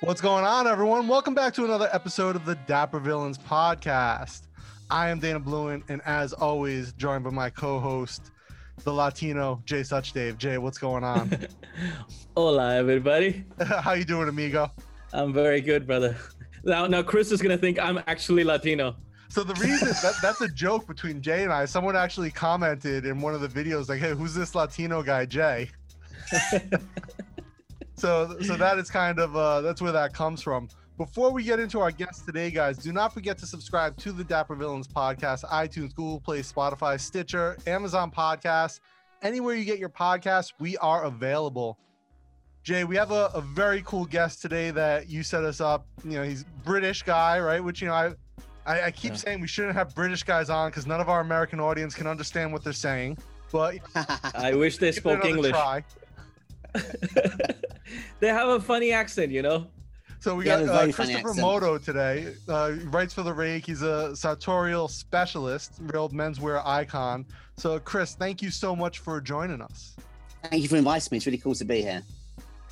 What's going on, everyone? Welcome back to another episode of the Dapper Villains podcast. I am Dana Bluen, and as always, joined by my co-host, the Latino Jay Sachdev. Jay, what's going on? Hola, everybody. How you doing, amigo? I'm very good, brother. Now, now Chris is gonna think I'm actually Latino. So the reason that that's a joke between Jay and I. Someone actually commented in one of the videos, like, "Hey, who's this Latino guy, Jay?" so, so that is kind of uh, that's where that comes from. Before we get into our guest today, guys, do not forget to subscribe to the Dapper Villains podcast, iTunes, Google Play, Spotify, Stitcher, Amazon Podcasts, anywhere you get your podcasts, we are available. Jay, we have a, a very cool guest today that you set us up. You know, he's British guy, right? Which you know, I I, I keep Yeah. saying we shouldn't have British guys on because none of our American audience can understand what they're saying. But I wish they spoke English. try. they have a funny accent, you know. So we Yeah, got uh, Christopher. Modoo today. Uh, he writes for the Rake. He's a sartorial specialist, real menswear icon. So, Chris, thank you so much for joining us. Thank you for inviting me. It's really cool to be here.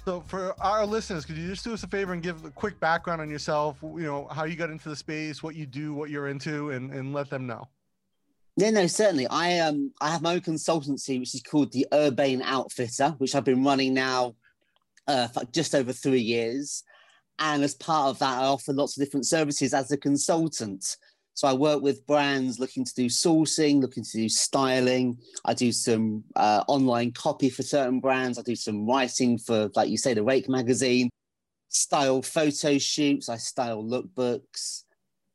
So, for our listeners, could you just do us a favor and give a quick background on yourself? You know, how you got into the space, what you do, what you're into, and, and let them know. Yeah, no, certainly. I um I have my own consultancy, which is called the Urbane Outfitter, which I've been running now uh, for just over three years. And as part of that, I offer lots of different services as a consultant. So I work with brands looking to do sourcing, looking to do styling. I do some uh, online copy for certain brands. I do some writing for, like you say, the Rake magazine. Style photo shoots. I style lookbooks.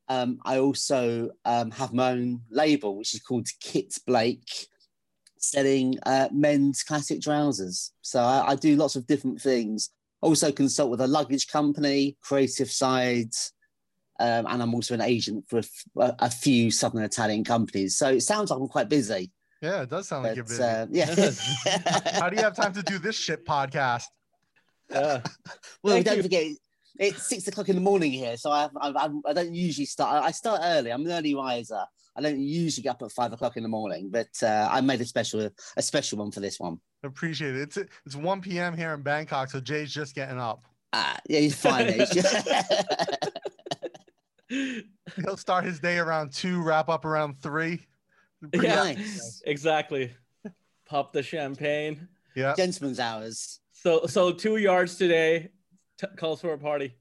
Um, I also um, have my own label, which is called Kit Blake, selling uh, men's classic trousers. So I, I do lots of different things. Also consult with a luggage company, creative side, um, and I'm also an agent for a, f- a- a few Southern Italian companies. So it sounds like I'm quite busy. Yeah, it does sound like you're busy. uh, yeah. how do you have time to do this shit podcast? Yeah. Well, Thank don't you. forget, it's six o'clock in the morning here, so I, I, I, I don't usually start. I start early. I'm an early riser. I don't usually get up at five o'clock in the morning, but uh, I made a special a special one for this one. Appreciate it. It's it's 1 p.m. here in Bangkok, so Jay's just getting up. Ah, yeah, he's fine. It's just- He'll start his day around two, wrap up around three. Pretty Yeah. nice. exactly. Pop the champagne. Yeah. Gentleman's hours. So, so two yards today t- calls for a party.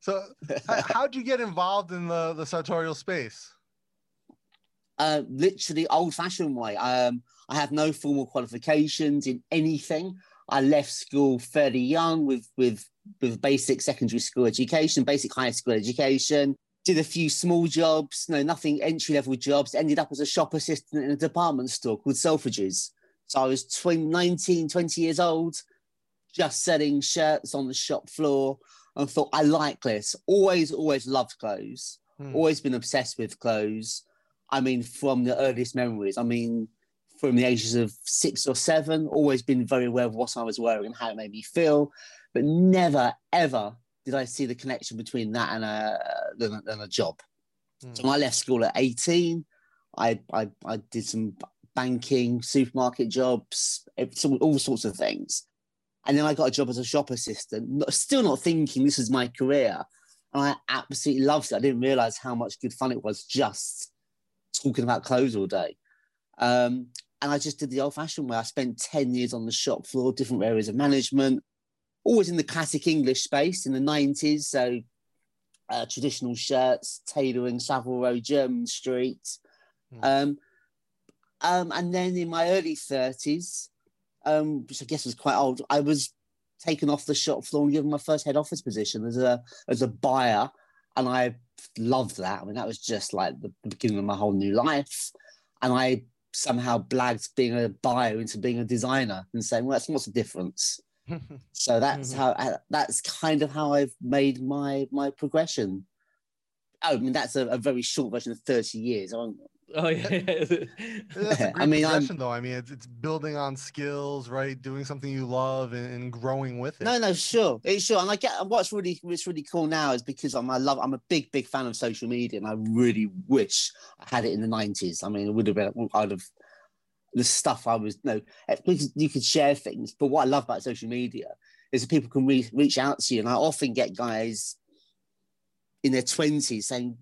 So, how'd you get involved in the the sartorial space? uh, literally old fashioned way. Um, I have no formal qualifications in anything. I left school fairly young with with with basic secondary school education, basic high school education. Did a few small jobs, no, nothing entry level jobs. Ended up as a shop assistant in a department store called Selfridges. So I was 20, 19, 20 years old, just selling shirts on the shop floor, and thought I like this. Always, always loved clothes. Hmm. Always been obsessed with clothes. I mean, from the earliest memories. I mean, from the ages of six or seven, always been very aware of what I was wearing and how it made me feel, but never ever did I see the connection between that and a than, a- than a job. Hmm. So when I left school at eighteen, I I, I did some banking, supermarket jobs, all sorts of things, and then I got a job as a shop assistant. Still not thinking this is my career, and I absolutely loved it. I didn't realize how much good fun it was just talking about clothes all day. Um, and I just did the old fashioned way. I spent 10 years on the shop floor, different areas of management, always in the classic English space in the 90s. So uh, traditional shirts, tailoring, Savile Row, Jermyn Street. Hmm. Um, um, and then in my early 30s, um, which I guess was quite old, I was taken off the shop floor and given my first head office position as a as a buyer, and I loved that. I mean, that was just like the, the beginning of my whole new life, and I somehow blagged being a buyer into being a designer and saying, "Well, that's what's the difference." So that's Mhm. how uh, that's kind of how I've made my my progression. Oh, I mean, that's a, a very short version of thirty years. I won't- Oh yeah. That's a I great mean, I'm- progression, though. I mean, it's, it's building on skills, right? Doing something you love and, and growing with it. No, no, sure, it's sure. And I get what's really what's really cool now is because I'm I love I'm a big big fan of social media, and I really wish I had it in the nineties. I mean, it would have been I'd have the stuff I was no because you could share things. But what I love about social media is that people can re- reach out to you. And I often get guys in their 20s saying,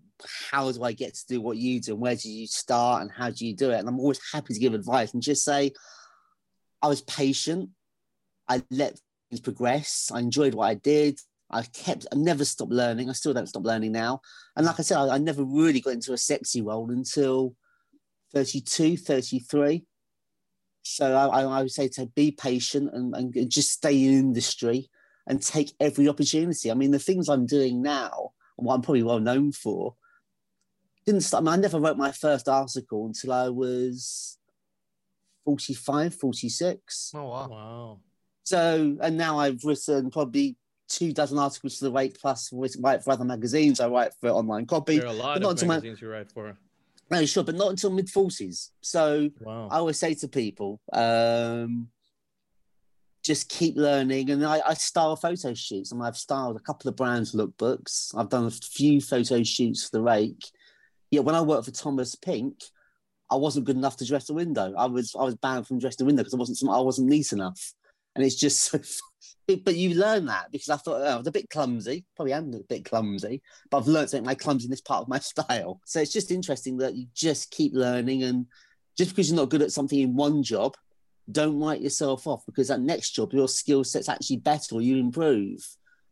How do I get to do what you do? And where do you start? And how do you do it? And I'm always happy to give advice and just say, I was patient. I let things progress. I enjoyed what I did. I kept, I never stopped learning. I still don't stop learning now. And like I said, I, I never really got into a sexy role until 32, 33. So I, I would say to be patient and, and just stay in industry and take every opportunity. I mean, the things I'm doing now, what I'm probably well known for, didn't start. I, mean, I never wrote my first article until I was 45, 46. Oh wow. Wow. So, and now I've written probably two dozen articles for the Rake Plus, write for other magazines. I write for online copy. There are a lot not of until my- magazines you write for. No, sure, but not until mid 40s. So Wow. I always say to people, um, just keep learning. And I, I style photo shoots, and I've styled a couple of brands' lookbooks. I've done a few photo shoots for the Rake. Yeah, when I worked for Thomas Pink, I wasn't good enough to dress the window. I was I was banned from dressing the window because I wasn't I wasn't neat enough. And it's just so. But you learn that because I thought oh, I was a bit clumsy. Probably am a bit clumsy, but I've learned to make my clumsiness part of my style. So it's just interesting that you just keep learning, and just because you're not good at something in one job, don't write yourself off because that next job your skill set's actually better or you improve.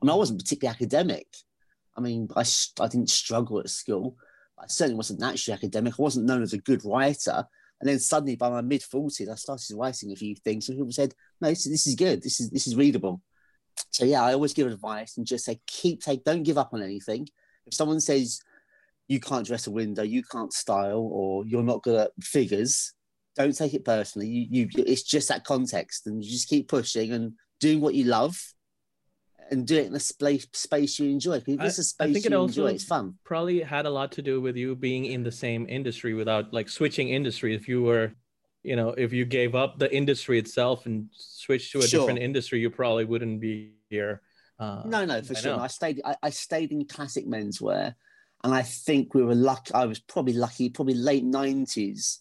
I mean, I wasn't particularly academic. I mean, I, I didn't struggle at school. I certainly wasn't naturally academic. I wasn't known as a good writer. And then suddenly, by my mid forties, I started writing a few things, and people said, "No, this, this is good. This is this is readable." So yeah, I always give advice and just say, keep take, don't give up on anything. If someone says you can't dress a window, you can't style, or you're not good at figures, don't take it personally. You, you, it's just that context, and you just keep pushing and doing what you love, and do it in a space space you enjoy. 'Cause If I- it's a I space think it you also- enjoy, it's fun. Probably had a lot to do with you being in the same industry without like switching industry. If you were, you know, if you gave up the industry itself and switched to a Sure. different industry, you probably wouldn't be here. Uh, No, no, for I sure. know. I stayed. I, I stayed in classic menswear, and I think we were lucky. I was probably lucky. Probably late nineties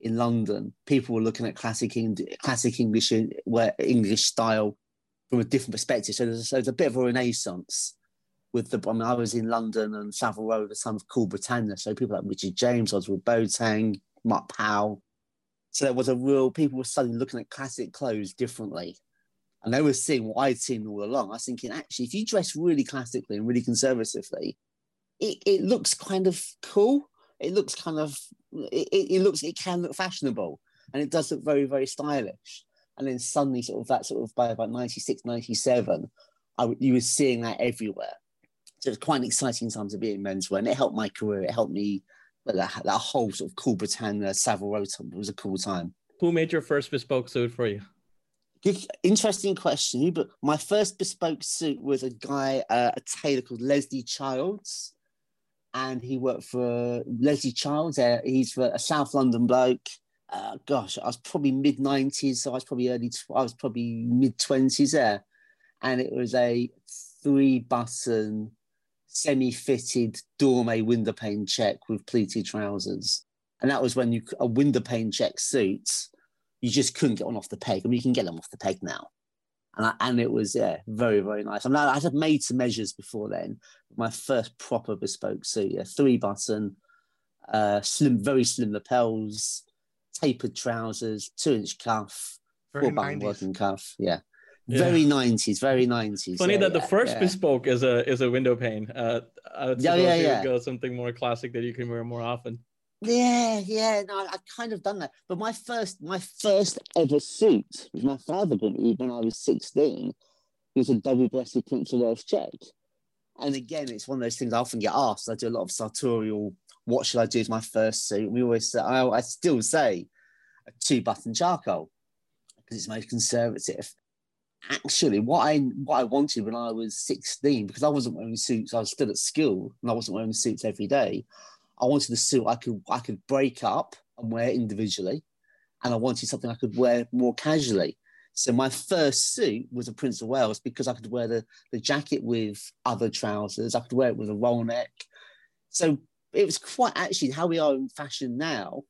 in London. People were looking at classic Eng- classic English in- wear English style from a different perspective. So there's, there's a bit of a renaissance with the. I mean, I was in London and Savile Row the time of Cool Britannia. So people like Richard James, Ozwald Boateng, Mark Powell. So there was a real. People were suddenly looking at classic clothes differently. And they were seeing what I'd seen all along. I was thinking, actually, if you dress really classically and really conservatively, it, it looks kind of cool. It looks kind of, it it looks, it can look fashionable and it does look very, very stylish. And then suddenly, sort of that sort of by about 96, 97, I, you were seeing that everywhere. So it was quite an exciting time to be in menswear and it helped my career. It helped me, but that, that whole sort of cool Britannia, Savile Row time was a cool time. Who made your first bespoke suit for you? Good, interesting question. But my first bespoke suit was a guy, uh, a tailor called Leslie Childs, and he worked for Leslie Childs. Uh, he's a South London bloke. Uh, gosh, I was probably mid nineties, so I was probably early. I was probably mid twenties there, and it was a three button, semi fitted Dormeuil window pane check with pleated trousers, and that was when you a window pane check suit you just couldn't get one off the peg. I mean, you can get them off the peg now. And, I, and it was, yeah, very, very nice. I mean, I had made some measures before then. My first proper bespoke suit, yeah, three button, uh, slim, very slim lapels, tapered trousers, two inch cuff, Very four button working cuff. Yeah. Yeah. Very 90s, very 90s. Funny yeah, that the yeah, first yeah. bespoke is a is a window pane. Uh, I would Yeah, yeah, you yeah. go something more classic that you can wear more often. Yeah, yeah, no, I, I kind of done that. But my first, my first ever suit, which my father bought me when I was 16, was a double-breasted Prince of Wales check. And again, it's one of those things I often get asked. I do a lot of sartorial, what should I do as my first suit? We always say, I, I still say a two-button charcoal because it's most conservative. Actually, what I what I wanted when I was 16, because I wasn't wearing suits, I was still at school and I wasn't wearing suits every day. I wanted a suit I could I could break up and wear individually, and I wanted something I could wear more casually. So my first suit was a Prince of Wales because I could wear the, the jacket with other trousers. I could wear it with a roll neck. So it was quite actually how we are in fashion now.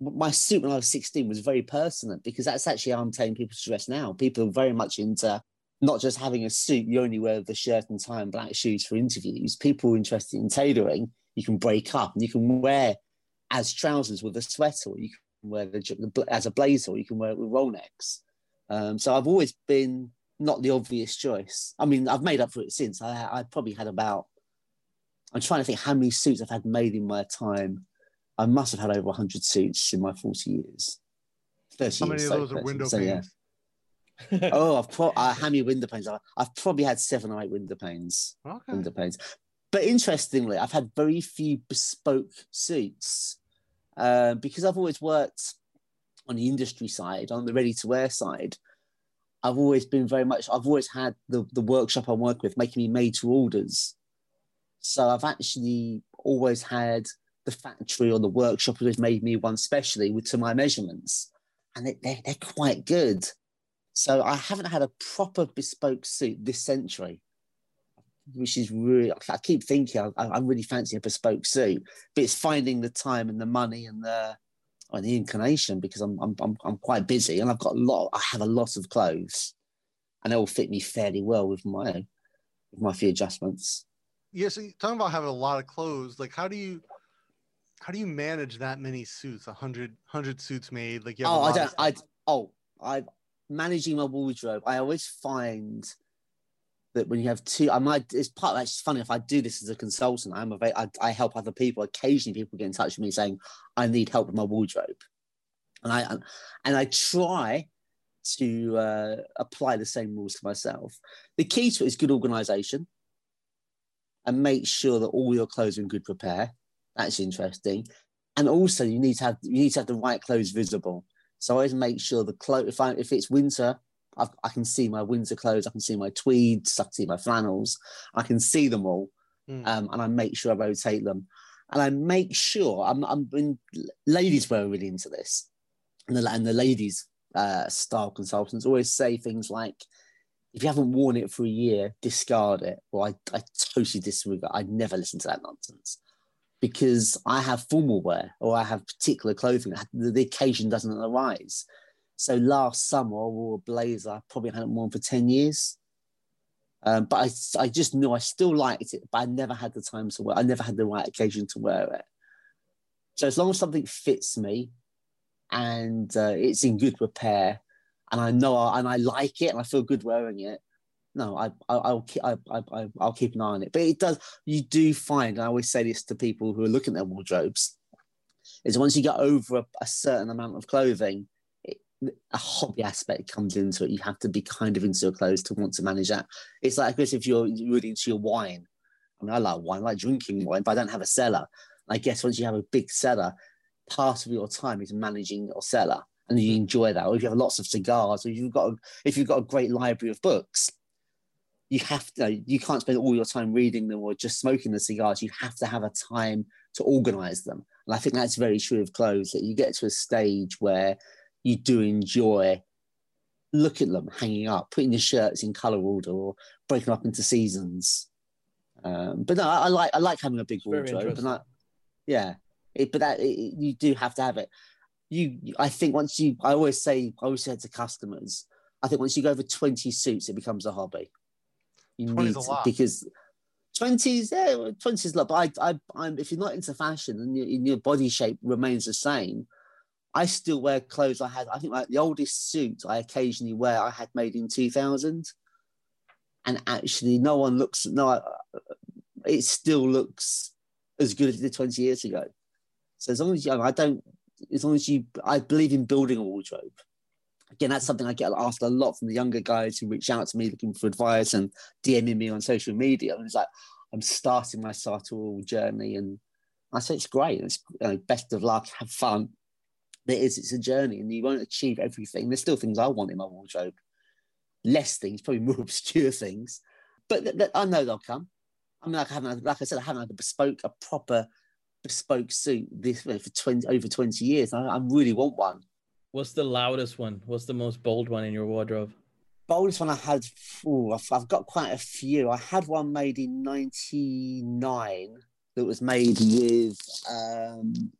My suit when I was 16 was very pertinent because that's actually how I'm telling people to dress now. People are very much into not just having a suit, you only wear the shirt and tie and black shoes for interviews. People interested in tailoring, you can break up and you can wear as trousers with a sweater, or you can wear the, as a blazer, or you can wear it with roll necks. Um, so I've always been not the obvious choice. I mean, I've made up for it since. I, I probably had about, I'm trying to think how many suits I've had made in my time. I must have had over 100 suits in my 40 years. 30 how many years, of those so, are window so, panes? Yeah. oh, I've pro- uh, how many window panes? I've probably had seven or eight window panes. Okay. Window panes. But interestingly, I've had very few bespoke suits uh, because I've always worked on the industry side, on the ready to wear side. I've always been very much, I've always had the, the workshop I work with making me made to orders. So I've actually always had the factory or the workshop has made me one specially with to my measurements. And it, they're, they're quite good. So I haven't had a proper bespoke suit this century, which is really, I keep thinking I, I really fancy a bespoke suit, but it's finding the time and the money and the, or the inclination because I'm, I'm, I'm, I'm quite busy and I've got a lot, I have a lot of clothes and they all fit me fairly well with my, with my few adjustments. Yeah. So talking about having a lot of clothes, like how do you, how do you manage that many suits? A hundred, hundred suits made? Like, oh, I don't, I, oh, I, managing my wardrobe, I always find that when you have two, I might, it's part of it's funny if I do this as a consultant, I'm a, I, I help other people. Occasionally people get in touch with me saying, I need help with my wardrobe. And I, and I try to uh, apply the same rules to myself. The key to it is good organization and make sure that all your clothes are in good repair. That's interesting. And also you need to have, you need to have the right clothes visible. So I always make sure the clothes, if I, if it's winter, I've, i can see my winter clothes, I can see my tweeds, I can see my flannels, I can see them all, mm. um, and I make sure I rotate them, and I make sure I'm, I'm in, ladies were really into this, and the, and the ladies uh, style consultants always say things like, if you haven't worn it for a year, discard it. Well, I, I totally disagree. I'd never listen to that nonsense because I have formal wear or I have particular clothing. The, the occasion doesn't arise. So last summer I wore a blazer I probably hadn't worn for 10 years. Um, but I, I just knew I still liked it, but I never had the time to wear I never had the right occasion to wear it. So as long as something fits me and uh, it's in good repair and I know I, and I like it and I feel good wearing it, no, I, I, will keep, I, I, I'll keep an eye on it. But it does, you do find, I always say this to people who are looking at their wardrobes, is once you get over a, a certain amount of clothing, a hobby aspect comes into it. You have to be kind of into your clothes to want to manage that. It's like guess if you're really into your wine. I mean, I like wine, I like drinking wine, but I don't have a cellar. I guess once you have a big cellar, part of your time is managing your cellar, and you enjoy that. Or if you have lots of cigars, or you've got a, if you've got a great library of books, you have to. You can't spend all your time reading them or just smoking the cigars. You have to have a time to organize them. And I think that's very true of clothes. That you get to a stage where you do enjoy look at them hanging up, putting the shirts in color order or breaking up into seasons. Um, but no, I, I, like I like having a big wardrobe, and I, yeah, it, but that it, you do have to have it. You, I think once you, I always say, I always say to customers, I think once you go over twenty suits, it becomes a hobby. You need to, because twenties, yeah, twenties a lot. But I, I, I'm if you're not into fashion and your, and your body shape remains the same, I still wear clothes I had. I think like the oldest suit I occasionally wear I had made in 2000, and actually no one looks no, uh, it still looks as good as it did 20 years ago. So as long as you, I don't, as long as you, I believe in building a wardrobe. Again, that's something I get asked a lot from the younger guys who reach out to me looking for advice and DMing me on social media. And it's like I'm starting my sartorial journey, and I say it's great. It's you know, best of luck, have fun it is it's a journey and you won't achieve everything there's still things i want in my wardrobe less things probably more obscure things but th- th- i know they'll come i mean like i haven't like i said i haven't had a bespoke a proper bespoke suit this for 20 over 20 years I, I really want one what's the loudest one what's the most bold one in your wardrobe boldest one i had ooh, I've, I've got quite a few i had one made in 99 that was made with um,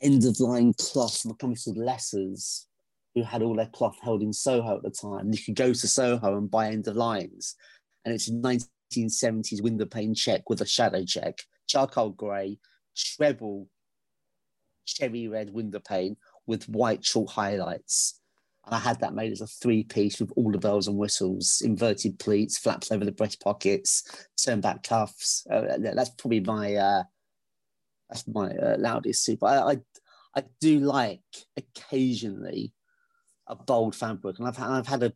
end of line cloth from a company called Lessers. who had all their cloth held in Soho at the time. You could go to Soho and buy end of lines, and it's a 1970s window pane check with a shadow check, charcoal grey, treble cherry red window pane with white chalk highlights. And I had that made as a three piece with all the bells and whistles, inverted pleats, flaps over the breast pockets, turn back cuffs. Uh, that's probably my uh, that's my uh, loudest suit. But I, I, I do like occasionally a bold fabric, and I've had, I've had a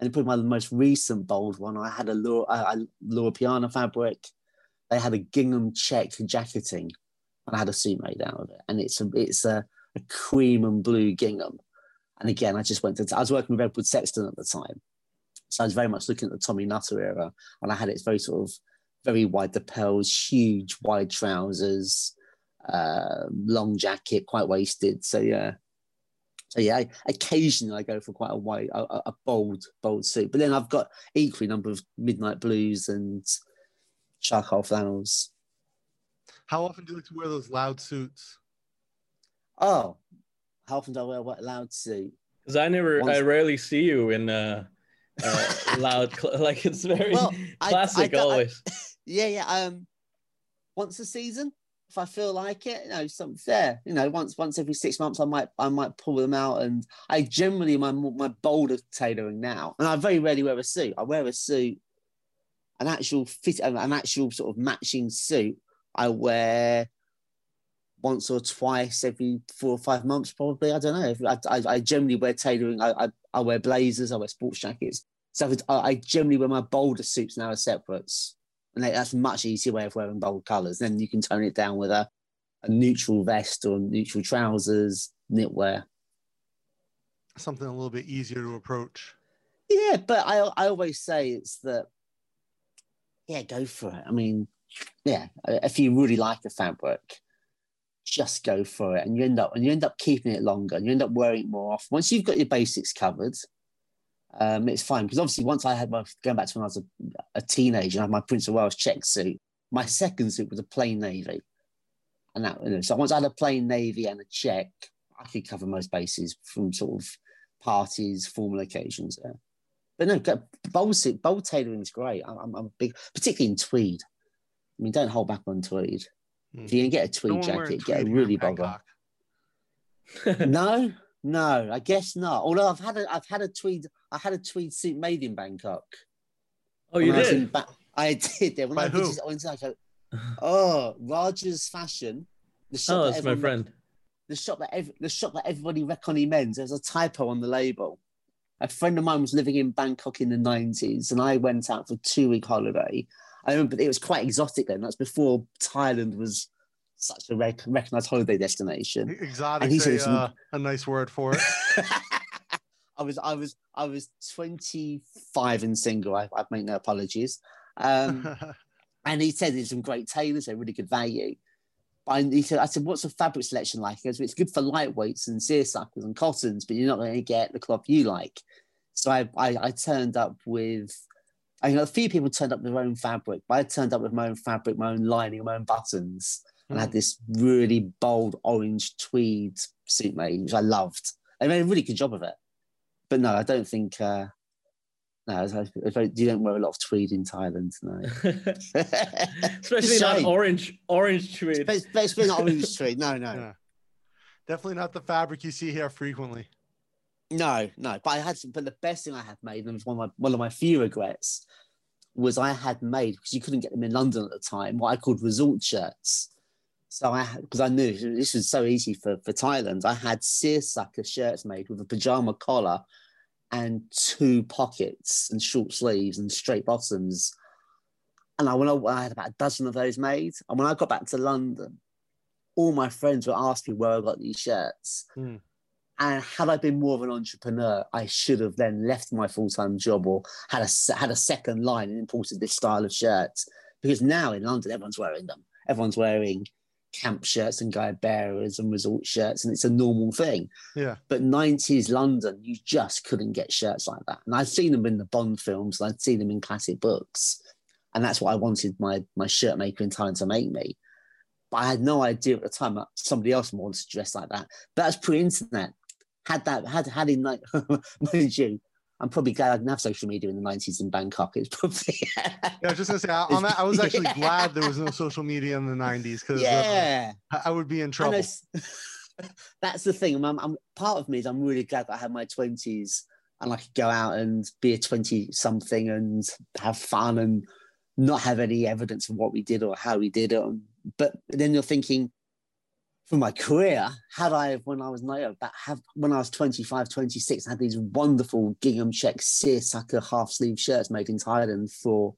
and probably my most recent bold one. I had a Loro, a Loro Piana fabric. They had a gingham check jacketing, and I had a suit made out of it. And it's a it's a, a cream and blue gingham. And again, I just went to I was working with Edward Sexton at the time, so I was very much looking at the Tommy Nutter era, and I had it very sort of very wide lapels, huge wide trousers, uh, long jacket, quite wasted. So yeah, so yeah, I, occasionally I go for quite a white, a, a, bold, bold suit. But then I've got equally number of midnight blues and charcoal flannels. How often do you like to wear those loud suits? Oh, how often do I wear a white loud suit? Because I never, Once... I rarely see you in uh, uh loud, like it's very well, classic I, I, always. I, yeah, yeah. Um, once a season if I feel like it, you know, something there. You know, once once every six months, I might I might pull them out, and I generally my my bolder tailoring now, and I very rarely wear a suit. I wear a suit, an actual fit, an actual sort of matching suit. I wear once or twice every four or five months, probably. I don't know. I, I, I generally wear tailoring. I, I, I wear blazers. I wear sports jackets. So I, I generally wear my bolder suits now as separates. And that's a much easier way of wearing bold colours. Then you can tone it down with a, a neutral vest or neutral trousers, knitwear. Something a little bit easier to approach. Yeah, but I I always say it's that yeah, go for it. I mean, yeah, if you really like the fabric, just go for it, and you end up and you end up keeping it longer, and you end up wearing it more often. Once you've got your basics covered, um, it's fine because obviously once I had my going back to when I was a, a teenager, I had my Prince of Wales check suit. My second suit was a plain navy, and that you know, so once I had a plain navy and a check, I could cover most bases from sort of parties, formal occasions. There. But no, bold suit, bold tailoring is great. I'm, I'm, a big, particularly in tweed. I mean, don't hold back on tweed. Mm. If you can get a tweed no jacket, get a really bold one. no, no, I guess not. Although I've had a I've had a tweed I had a tweed suit made in Bangkok. Oh, you did? I, ba- I did. There. When By I who? Go, oh, Raja's Fashion. The shop oh, that's my friend. the shop that every, the shop that everybody recommends. There's a typo on the label. A friend of mine was living in Bangkok in the 90s, and I went out for a two week holiday. I remember it was quite exotic then. That's before Thailand was such a rec- recognized holiday destination. Exotic, a, uh, a nice word for it. I was, I was, I was 25 and single. I, I make no apologies. Um, and he said there's some great tailors, they're really good value. But he said, I said, what's the fabric selection like? He goes, it's good for lightweights and seersuckers and cottons, but you're not going to get the cloth you like. So I, I, I turned up with, I know a few people turned up with their own fabric, but I turned up with my own fabric, my own lining, my own buttons and I had hmm. this really bold orange tweed suit made, which I loved. They made a really good job of it. But no, I don't think. Uh, no, you don't wear a lot of tweed in Thailand, no. Especially not orange, orange tweed. Especially not orange tweed. No, no. Yeah. Definitely not the fabric you see here frequently. No, no. But I had some. But the best thing I had made, and was one of my one of my few regrets, was I had made because you couldn't get them in London at the time. What I called resort shirts. So I because I knew this was so easy for, for Thailand. I had seersucker shirts made with a pajama collar and two pockets and short sleeves and straight bottoms. And I, when I, I had about a dozen of those made. And when I got back to London, all my friends were asking where I got these shirts. Mm. And had I been more of an entrepreneur, I should have then left my full time job or had a had a second line and imported this style of shirts. Because now in London, everyone's wearing them. Everyone's wearing camp shirts and guayaberas and resort shirts, and it's a normal thing. Yeah. But 90s London, you just couldn't get shirts like that. And I've seen them in the Bond films, and I've seen them in classic books. And that's what I wanted my, my shirt maker in time to make me. But I had no idea at the time that somebody else wanted to dress like that. But that's pre internet. had that had had in like mind you, I'm probably glad I didn't have social media in the 90s in Bangkok. It's probably yeah. I was just gonna say I, on that, I was actually Yeah. glad there was no social media in the 90s because uh, yeah. I would be in trouble. that's the thing. I'm, I'm part of me is I'm really glad that I had my 20s and I could go out and be a 20 something and have fun and not have any evidence of what we did or how we did it. Um, but then you're thinking, for my career, had I, when I was no, but have when I was 25, 26, I had these wonderful gingham check seersucker half sleeve shirts made in Thailand for.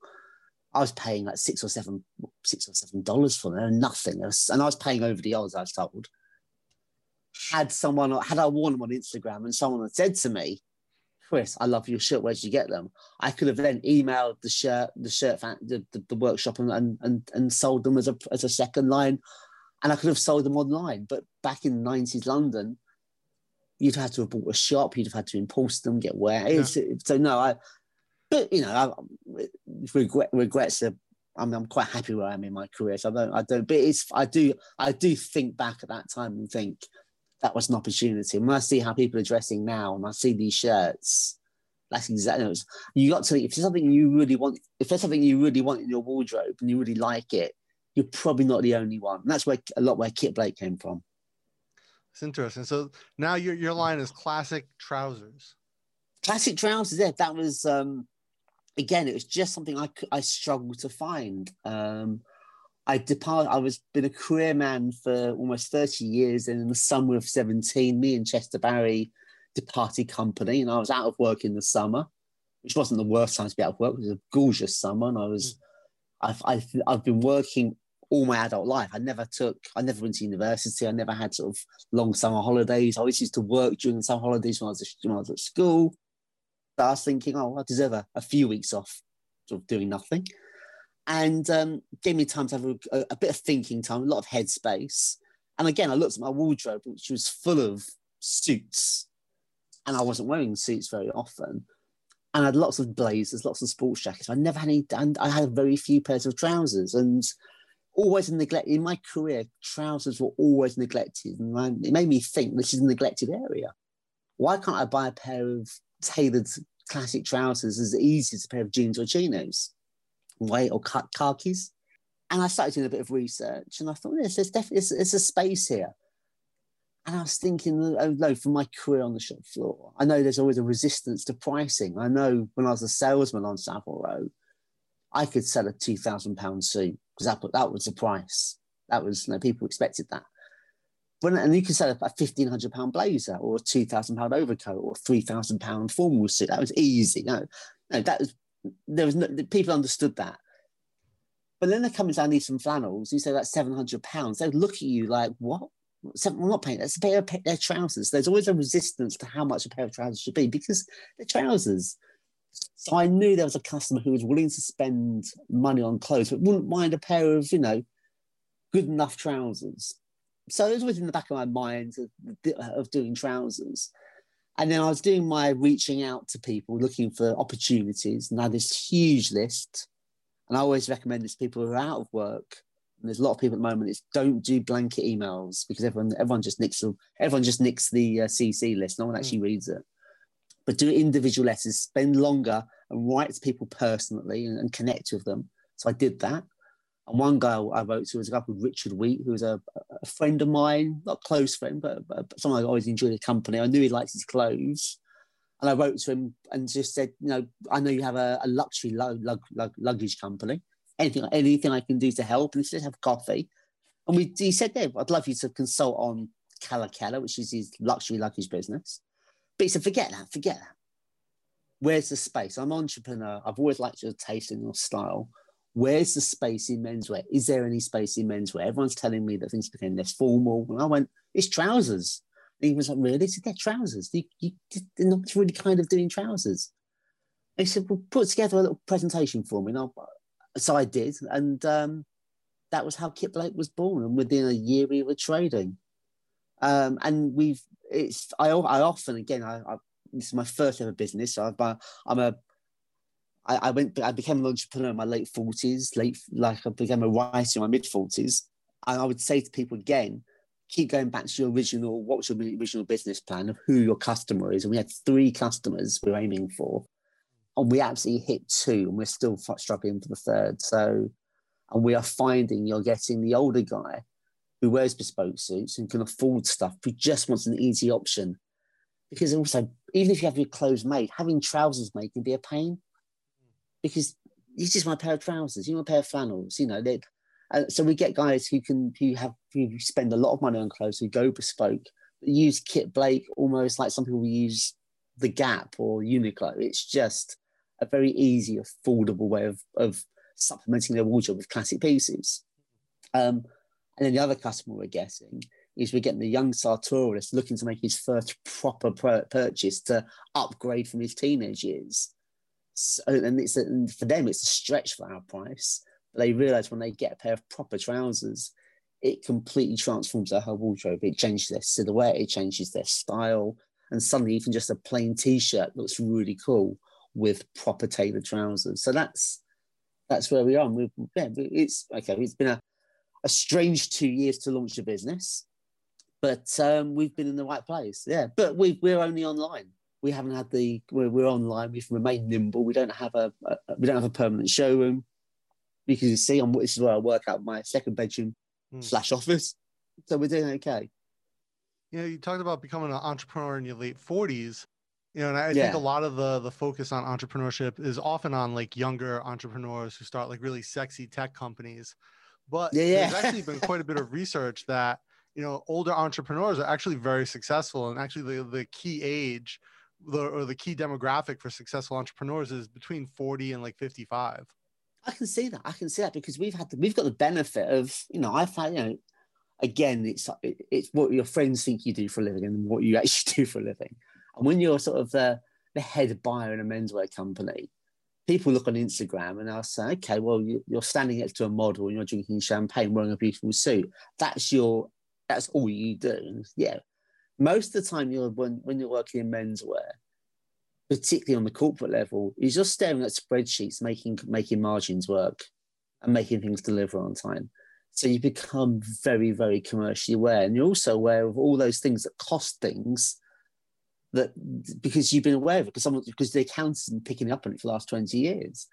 I was paying like six or seven, six or seven dollars for them, nothing. And I was paying over the odds, I was told had someone had I worn them on Instagram and someone had said to me, Chris, I love your shirt. Where did you get them? I could have then emailed the shirt, the shirt, fan, the, the, the workshop, and and and sold them as a as a second line, and I could have sold them online. But back in the nineties London, you'd had to have bought a shop. You'd have had to impulse them, get where. It's, So no, I. But you know, I, regret regrets are. I'm, I'm quite happy where I am in my career. So I don't, I don't. But it's, I do, I do think back at that time and think that was an opportunity. And when I see how people are dressing now, and I see these shirts, that's exactly. Was, you got to. If there's something you really want, if there's something you really want in your wardrobe and you really like it, you're probably not the only one. And that's where a lot where Kit Blake came from. It's interesting. So now your your line is classic trousers. Classic trousers. Yeah, that was. um Again, it was just something I I struggled to find. Um, I depart. I was been a career man for almost thirty years, and in the summer of seventeen, me and Chester Barrie departed company, and I was out of work in the summer, which wasn't the worst time to be out of work. It was a gorgeous summer, and I was. I've, I've I've been working all my adult life. I never took. I never went to university. I never had sort of long summer holidays. I always used to work during the summer holidays when I was when I was at school. So I was thinking, oh, I deserve a, a few weeks off, sort of doing nothing and um, gave me time to have a, a, a bit of thinking time, a lot of headspace. And again, I looked at my wardrobe, which was full of suits, and I wasn't wearing suits very often. And I had lots of blazers, lots of sports jackets. I never had any, and I had very few pairs of trousers, and always neglect in my career. Trousers were always neglected, and I, it made me think this is a neglected area. Why can't I buy a pair of tailored classic trousers as easy as a pair of jeans or chinos? white or khakis. And I started doing a bit of research and I thought, yes, there's definitely it's, it's a space here. And I was thinking, oh, oh no, for my career on the shop floor, I know there's always a resistance to pricing. I know when I was a salesman on Savile Row, I could sell a two thousand pound suit because that that was the price. That was you know, people expected that. But and you could sell a fifteen hundred pound blazer or a two thousand pound overcoat or three thousand pound formal suit. That was easy. No, no, that was there was no people understood that. But then they come and say, I need some flannels. You say that's seven hundred pounds. They look at you like, what? Seven, I'm not paying. That's a pair of their trousers. There's always a resistance to how much a pair of trousers should be because they're trousers. So I knew there was a customer who was willing to spend money on clothes, but wouldn't mind a pair of, you know, good enough trousers. So it was always in the back of my mind of, of doing trousers. And then I was doing my reaching out to people, looking for opportunities, and I had this huge list. And I always recommend this to people who are out of work. And there's a lot of people at the moment. It's don't do blanket emails because everyone everyone just nicks the everyone just nicks the uh, CC list. No one actually reads it. But do individual letters. Spend longer and write to people personally and, and connect with them. So I did that. And one guy I wrote to was a guy called Richard Wheat, who was a, a friend of mine, not a close friend, but, but someone I always enjoyed the company. I knew he liked his clothes. And I wrote to him and just said, you know, I know you have a, a luxury lug, lug, lug, luggage company. Anything, anything I can do to help, and he said, have coffee. And we, he said, Dave, I'd love you to consult on Cala Cala, which is his luxury luggage business. But he said, forget that, forget that. Where's the space? I'm entrepreneur. I've always liked your taste and your style. Where's the space in menswear? Is there any space in menswear? Everyone's telling me that things became less formal. And I went, it's trousers. And he was like, really? I they're trousers. You, you, they're not really kind of doing trousers. And he said, well, put together a little presentation for me. And I, so I did. And um, that was how Kit Blake was born. And within a year, we were trading. Um, and we've, it's, I, I often, again, I, I, this is my first ever business. So I've, I'm a, I, I went, I became an entrepreneur in my late 40s, late, like I became a writer in my mid 40s. And I would say to people again, keep going back to your original, what was your original business plan of who your customer is? And we had three customers we were aiming for, and we absolutely hit two, and we're still struggling for the third. So, and we are finding you're getting the older guy who wears bespoke suits and can afford stuff, who just wants an easy option. Because also, even if you have your clothes made, having trousers made can be a pain. Because you just want a pair of trousers, you want a pair of flannels, you know. Uh, so we get guys who can who have who spend a lot of money on clothes who go bespoke, use Kit Blake almost like some people use the Gap or Uniqlo. It's just a very easy, affordable way of of supplementing their wardrobe with classic pieces. Um, and then the other customer we're getting is we're getting the young sartorialist looking to make his first proper purchase to upgrade from his teenage years. So, and it's a, and for them, it's a stretch for our price. But they realize when they get a pair of proper trousers, it completely transforms their whole wardrobe. It changes their silhouette, it changes their style, and suddenly even just a plain t-shirt looks really cool with proper tailored trousers. So that's that's where we are. we yeah, it's okay. It's been a, a strange two years to launch a business, but um, we've been in the right place. Yeah, but we we're only online we haven't had the we're, we're online. We've remained nimble. We don't have a, a, we don't have a permanent showroom. Because you see, I'm this is where I work out my second bedroom mm. slash office. So we're doing okay. You know, you talked about becoming an entrepreneur in your late forties. You know, and I yeah. think a lot of the the focus on entrepreneurship is often on like younger entrepreneurs who start like really sexy tech companies. But yeah, yeah. there's actually been quite a bit of research that you know older entrepreneurs are actually very successful, and actually the the key age the or the key demographic for successful entrepreneurs is between 40 and like 55 i can see that. I can see that because we've had the, we've got the benefit of you know i find you know again it's it's what your friends think you do for a living and what you actually do for a living. And when you're sort of the the head buyer in a menswear company people look on instagram and they'll say okay well you're standing next to a model and you're drinking champagne wearing a beautiful suit. That's your that's all you do. Yeah. Most of the time you're when, when you're working in menswear particularly on the corporate level you're just staring at spreadsheets making making margins work and making things deliver on time. So you become very very commercially aware. And you're also aware of all those things that cost things that because you've been aware of it because someone because the accountant's been picking up on it for the last 20 years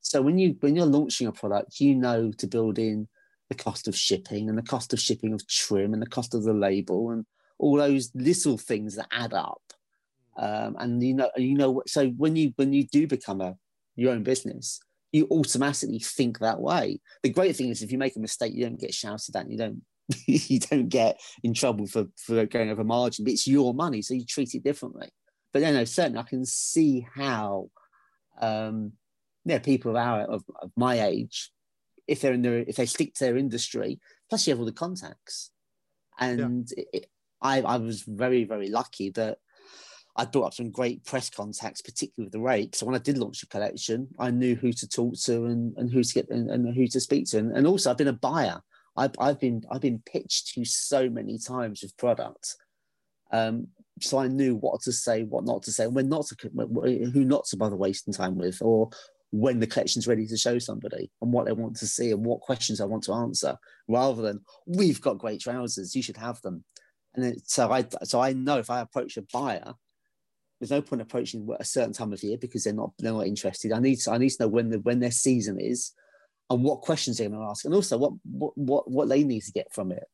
so when you when you're launching a product you know to build in the cost of shipping and the cost of shipping of trim and the cost of the label and all those little things that add up. Um, and you know, you know, so when you when you do become a your own business, you automatically think that way. The great thing is if you make a mistake, you don't get shouted at. You don't you don't get in trouble for for going over margin. But it's your money, so you treat it differently. But then, no, certainly, I can see how, um, yeah, people of our of, of my age, if they're in their if they stick to their industry, plus you have all the contacts, and yeah. it, I, I was very, very lucky that I built up some great press contacts, particularly with the rake. So when I did launch a collection, I knew who to talk to and, and who to get and, and who to speak to. And, and also I've been a buyer. I've, I've been I've been pitched to so many times with products. Um, so I knew what to say, what not to say, when not to who not to bother wasting time with, or when the collection's ready to show somebody and what they want to see and what questions I want to answer, rather than we've got great trousers, you should have them. And then, so I so I know if I approach a buyer, there's no point approaching a certain time of year because they're not they're not interested. I need to I need to know when the when their season is, and what questions they're going to ask, and also what what what what they need to get from it.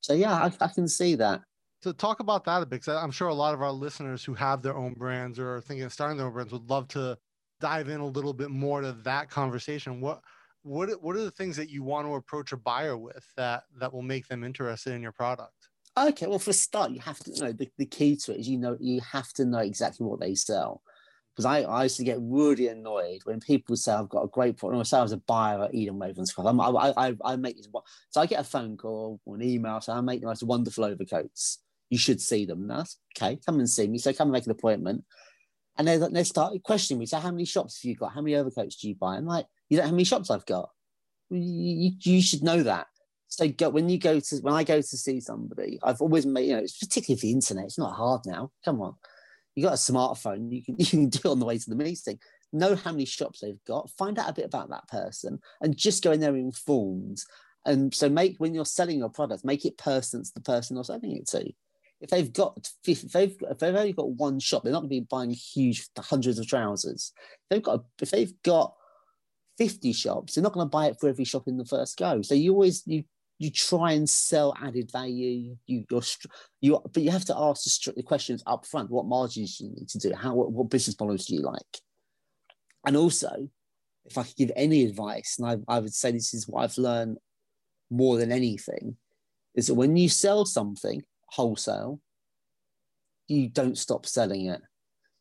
So yeah, I, I can see that. To talk about that a bit, because I'm sure a lot of our listeners who have their own brands or are thinking of starting their own brands would love to dive in a little bit more to that conversation. What what what are the things that you want to approach a buyer with that that will make them interested in your product? Okay, well, for a start, you have to know the, the key to it is you know you have to know exactly what they sell. Because I, I used to get really annoyed when people say I've got a great product. Or say I was a buyer at Ede & Ravenscroft. I'm, I, I, I make these. So I get a phone call or an email. So I make most wonderful overcoats. You should see them. That's okay. Come and see me. So come and make an appointment. And they they start questioning me. So how many shops have you got? How many overcoats do you buy? I'm like, you don't know how many shops I've got. You, you should know that. So go, when you go to when I go to see somebody, I've always made you know, it's particularly the internet. It's not hard now. Come on, you got a smartphone. You can you can do it on the way to the meeting. Know how many shops they've got. Find out a bit about that person, and just go in there informed. And so make when you're selling your product, make it personal to the person you're selling it to. If they've got if they've if they've only got one shop, they're not going to be buying huge hundreds of trousers. If they've got if they've got 50 shops, they're not going to buy it for every shop in the first go. So you always you you try and sell added value. You you're, you but you have to ask the, questions up front. What margins do you need to do? How what, what business models do you like? And also, if I could give any advice, and I, I would say this is what I've learned more than anything, is that when you sell something wholesale, you don't stop selling it.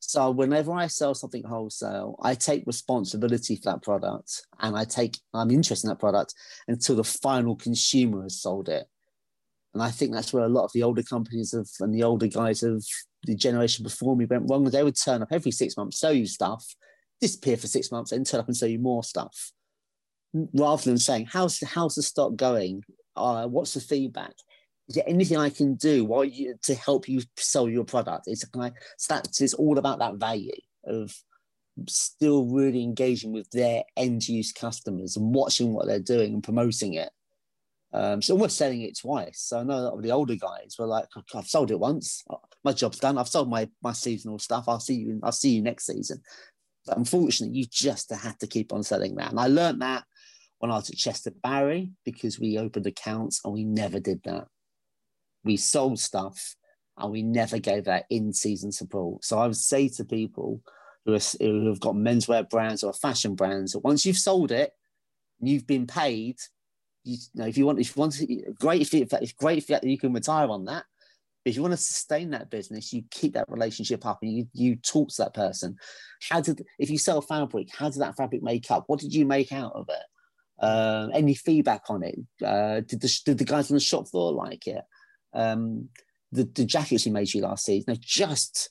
So whenever I sell something wholesale, I take responsibility for that product and I take I'm interested in that product until the final consumer has sold it. And I think that's where a lot of the older companies of and the older guys of the generation before me went wrong. They would turn up every six months, sell you stuff, disappear for six months, and turn up and sell you more stuff. Rather than saying, how's how's the stock going? Uh, what's the feedback? Is there anything I can do while you to help you sell your product? It's kind of, that's it's all about that value of still really engaging with their end use customers and watching what they're doing and promoting it. Um, so we're selling it twice. So I know a lot of the older guys were like, I've sold it once. My job's done. I've sold my my seasonal stuff. I'll see you. I'll see you next season. But unfortunately, you just have to keep on selling that. And I learned that when I was at Chester Barrie because we opened accounts and we never did that we sold stuff and we never gave that in-season support. So I would say to people who, are, who have got menswear brands or fashion brands that once you've sold it, you've been paid. You, know, if you want, if you want, to, great if you, great if you can retire on that. But if you want to sustain that business, you keep that relationship up and you, you talk to that person. How did, if you sell fabric, how did that fabric make up? What did you make out of it? Uh, any feedback on it? Uh, did the did the guys on the shop floor like it? Um, the, the jackets he made you last season. No, just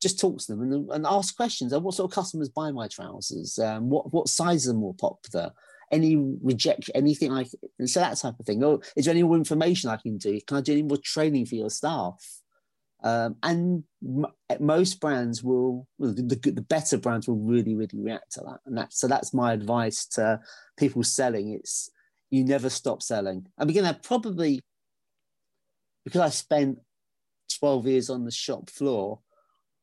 just talk to them and, and ask questions. What sort of customers buy my trousers? Um, what what sizes are more popular? Any reject anything like so that type of thing. Or is there any more information I can do? Can I do any more training for your staff? Um, and m- most brands will, well, the, the, the, better brands will really, really react to that. And that, so that's my advice to people selling. It's you never stop selling. And again, that probably because I spent 12 years on the shop floor,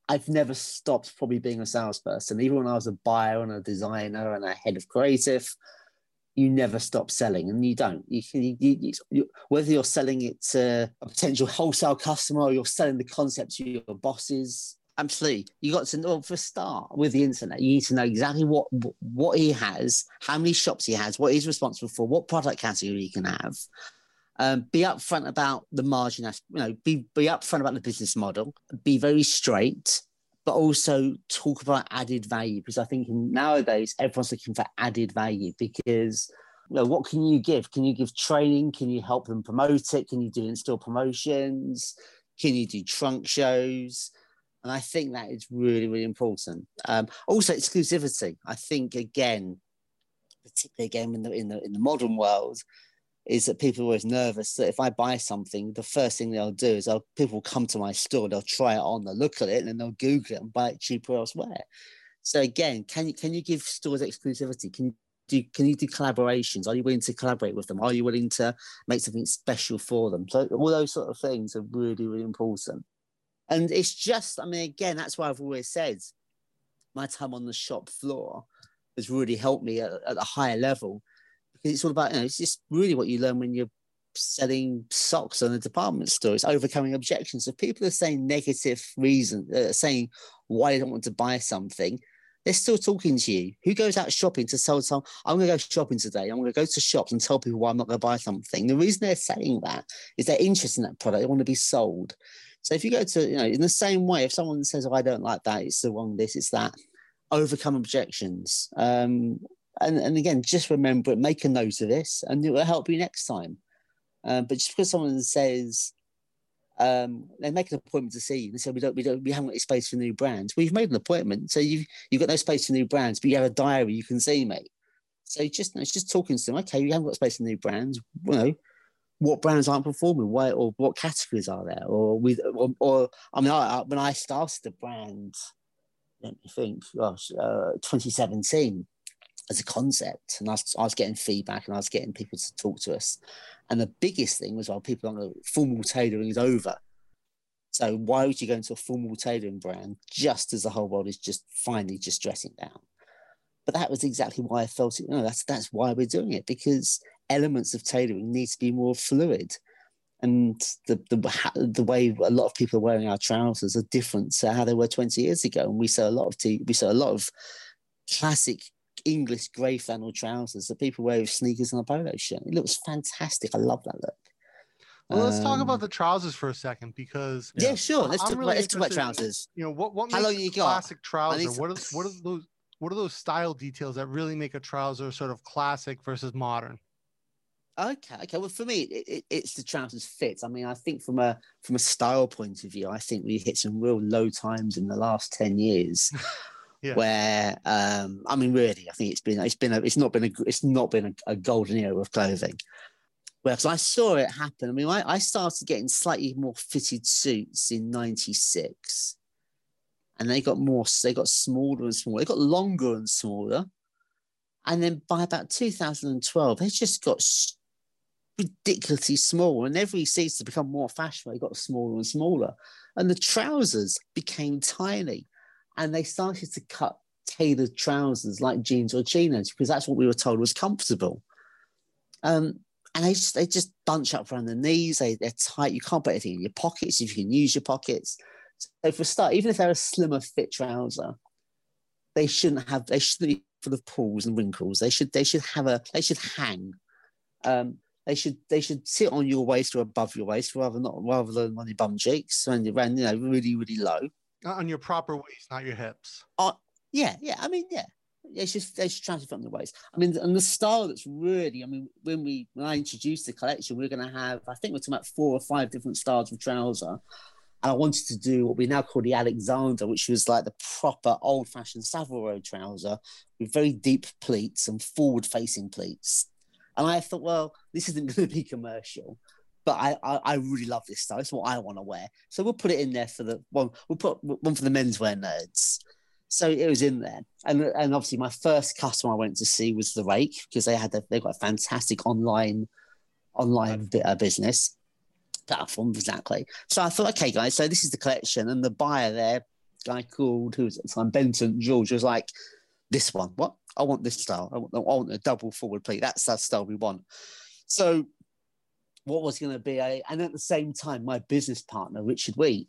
I've never stopped probably being a salesperson. Even when I was a buyer and a designer and a head of creative, you never stop selling and you don't. You, you, you, whether you're selling it to a potential wholesale customer or you're selling the concept to your bosses, absolutely. You got to know for a start with the internet. You need to know exactly what what he has, how many shops he has, what he's responsible for, what product category he can have, um, be upfront about the margin, you know, be, be upfront about the business model, be very straight, but also talk about added value because I think nowadays everyone's looking for added value because you know, what can you give? Can you give training? Can you help them promote it? Can you do in-store promotions? Can you do trunk shows? And I think that is really, really important. Um, also, exclusivity. I think again, particularly again in the in the in the modern world, is that people are always nervous that if I buy something, the first thing they'll do is they'll, people will come to my store, they'll try it on, they'll look at it, and then they'll Google it and buy it cheaper elsewhere. So again, can you can you give stores exclusivity? Can you do can you do collaborations? Are you willing to collaborate with them? Are you willing to make something special for them? So all those sort of things are really, really important. And it's just, I mean, again, that's why I've always said my time on the shop floor has really helped me at, at a higher level it's all about you know it's just really what you learn when you're selling socks on a department store. It's overcoming objections. If people are saying negative reason, uh, saying why they don't want to buy something, they're still talking to you. Who goes out shopping to sell some? I'm going to go shopping today. I'm going to go to shops and tell people why I'm not going to buy something. The reason they're saying that is they're interested in that product. They want to be sold. So if you go to, you know, in the same way, if someone says, oh, I don't like that, it's the wrong this, it's that, overcome objections. Um, and, and again, just remember it, make a note of this, and it will help you next time. Um, but just because someone says um, they make an appointment to see you, and say we don't, we don't, we haven't got space for new brands. Well, you've made an appointment, so you've you've got no space for new brands, but you have a diary, you can see me. So just it's just talking to them. Okay, you haven't got space for new brands. You know, what brands aren't performing? Why or what categories are there? Or with or, or I mean, I, when I started the brand, let me think. Gosh, uh, 2017 as a concept. And I was, I was getting feedback and I was getting people to talk to us. And the biggest thing was, well, people aren't formal tailoring is over. So why would you go into a formal tailoring brand just as the whole world is just finally just dressing down? But that was exactly why I felt it. Know, that's that's why we're doing it because elements of tailoring need to be more fluid, and the the the way a lot of people are wearing our trousers are different to how they were 20 years ago. And we sell a lot of t- we sell a lot of classic English grey flannel trousers that people wear with sneakers and a polo shirt. It looks fantastic. I love that look. Well, let's um, talk about um, the trousers for a second because yeah, sure. Let's, talk, really about, let's talk about trousers. You know what? What How makes a classic trouser? What are what are those? What are those style details that really make a trouser sort of classic versus modern? Okay, okay. Well, for me, it, it, it's the trousers fit. I mean, I think from a from a style point of view, I think we hit some real low times in the last ten years. yeah. Where um, I mean, really, I think it's been it's been a, it's not been a it's not been a, a golden era of clothing. Whereas I saw it happen. I mean, I, I started getting slightly more fitted suits in '96, and they got more. They got smaller and smaller. They got longer and smaller, and then by about 2012, they just got ridiculously small. And every season become more fashionable. They got smaller and smaller, and the trousers became tiny, and they started to cut tailored trousers like jeans or chinos because that's what we were told was comfortable. Um, and they just they just bunch up around the knees. They they're tight. You can't put anything in your pockets if you can use your pockets. So for a start, even if they're a slimmer fit trouser, they shouldn't have they shouldn't be full of pulls and wrinkles. They should they should have a they should hang. Um, they should they should sit on your waist or above your waist rather not rather than on your bum cheeks and you're ran you know really really low. On your proper waist, not your hips. Uh, yeah, yeah. I mean, yeah they should they should from the waist. I mean, and the style that's really, I mean, when we when I introduced the collection, we are going to have, I think we're talking about four or five different styles of trouser. And I wanted to do what we now call the Alexander, which was like the proper old fashioned Savile Row trouser with very deep pleats and forward facing pleats. And I thought, well, this isn't going to be commercial, but I, I, I really love this style. It's what I want to wear. So we'll put it in there for the one. We'll put one for the menswear nerds. So it was in there, and and obviously my first customer I went to see was the Rake because they had they got a fantastic online online uh, business platform exactly. So I thought, okay, guys, so this is the collection, and the buyer there, guy called who was at the time Benton George was like, this one, what? I want this style. I want, I want a double forward pleat. That's that style we want. So what was going to be a, and at the same time, my business partner Richard Wheat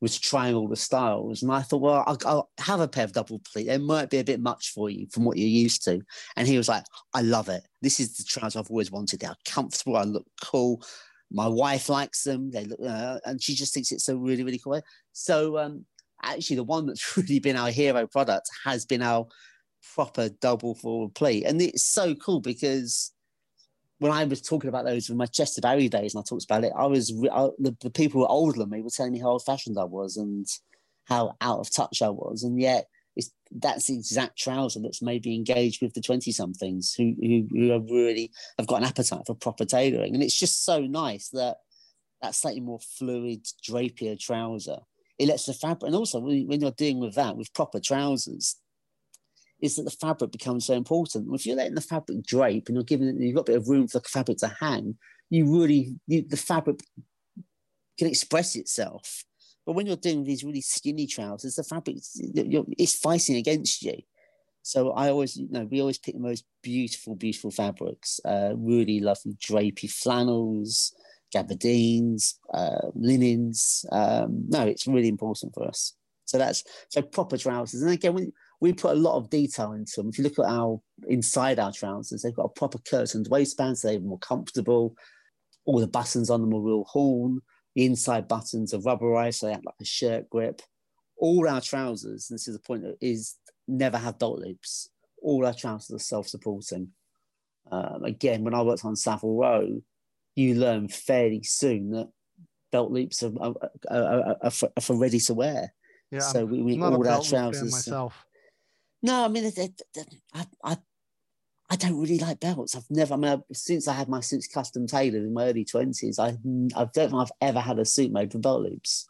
was trying all the styles. And I thought, well, I'll, I'll, have a pair of double pleat. It might be a bit much for you from what you're used to. And he was like, I love it. This is the trousers I've always wanted. They're comfortable. I look cool. My wife likes them. They look, uh, and she just thinks it's a really, really cool. Way. So um, actually, the one that's really been our hero product has been our proper double forward pleat. And it's so cool because when I was talking about those in my Chester Barrie days and I talked about it, I was I, the, the people who were older than me were telling me how old fashioned I was and how out of touch I was, and yet it's that's the exact trouser that's maybe engaged with the twenty somethings who, who who have really have got an appetite for proper tailoring, and it's just so nice that that slightly more fluid drapier trouser. It lets the fabric, and also when you're dealing with that with proper trousers, is that the fabric becomes so important. If you're letting the fabric drape and you're giving it, you've got a bit of room for the fabric to hang, you really, you, the fabric can express itself. But when you're doing these really skinny trousers, the fabric it's fighting against you. So I always, you know, we always pick the most beautiful, beautiful fabrics, uh, really lovely drapey flannels, gabardines, uh, linens. Um, no, it's really important for us. So that's so proper trousers. And again, when we put a lot of detail into them. If you look at our inside our trousers, they've got a proper curtained waistband, so they're more comfortable. All the buttons on them are real horn. The inside buttons are rubberized, so they act like a shirt grip. All our trousers, and this is the point, is never have belt loops. All our trousers are self-supporting. Um, again, when I worked on Savile Row, you learn fairly soon that belt loops are, are, are, are, for, are for, ready to wear. Yeah, so we, we all our trousers. Myself. No, I mean, I, I, I don't really like belts. I've never, I mean, since I had my suits custom tailored in my early 20s, I, I don't think I've ever had a suit made with belt loops.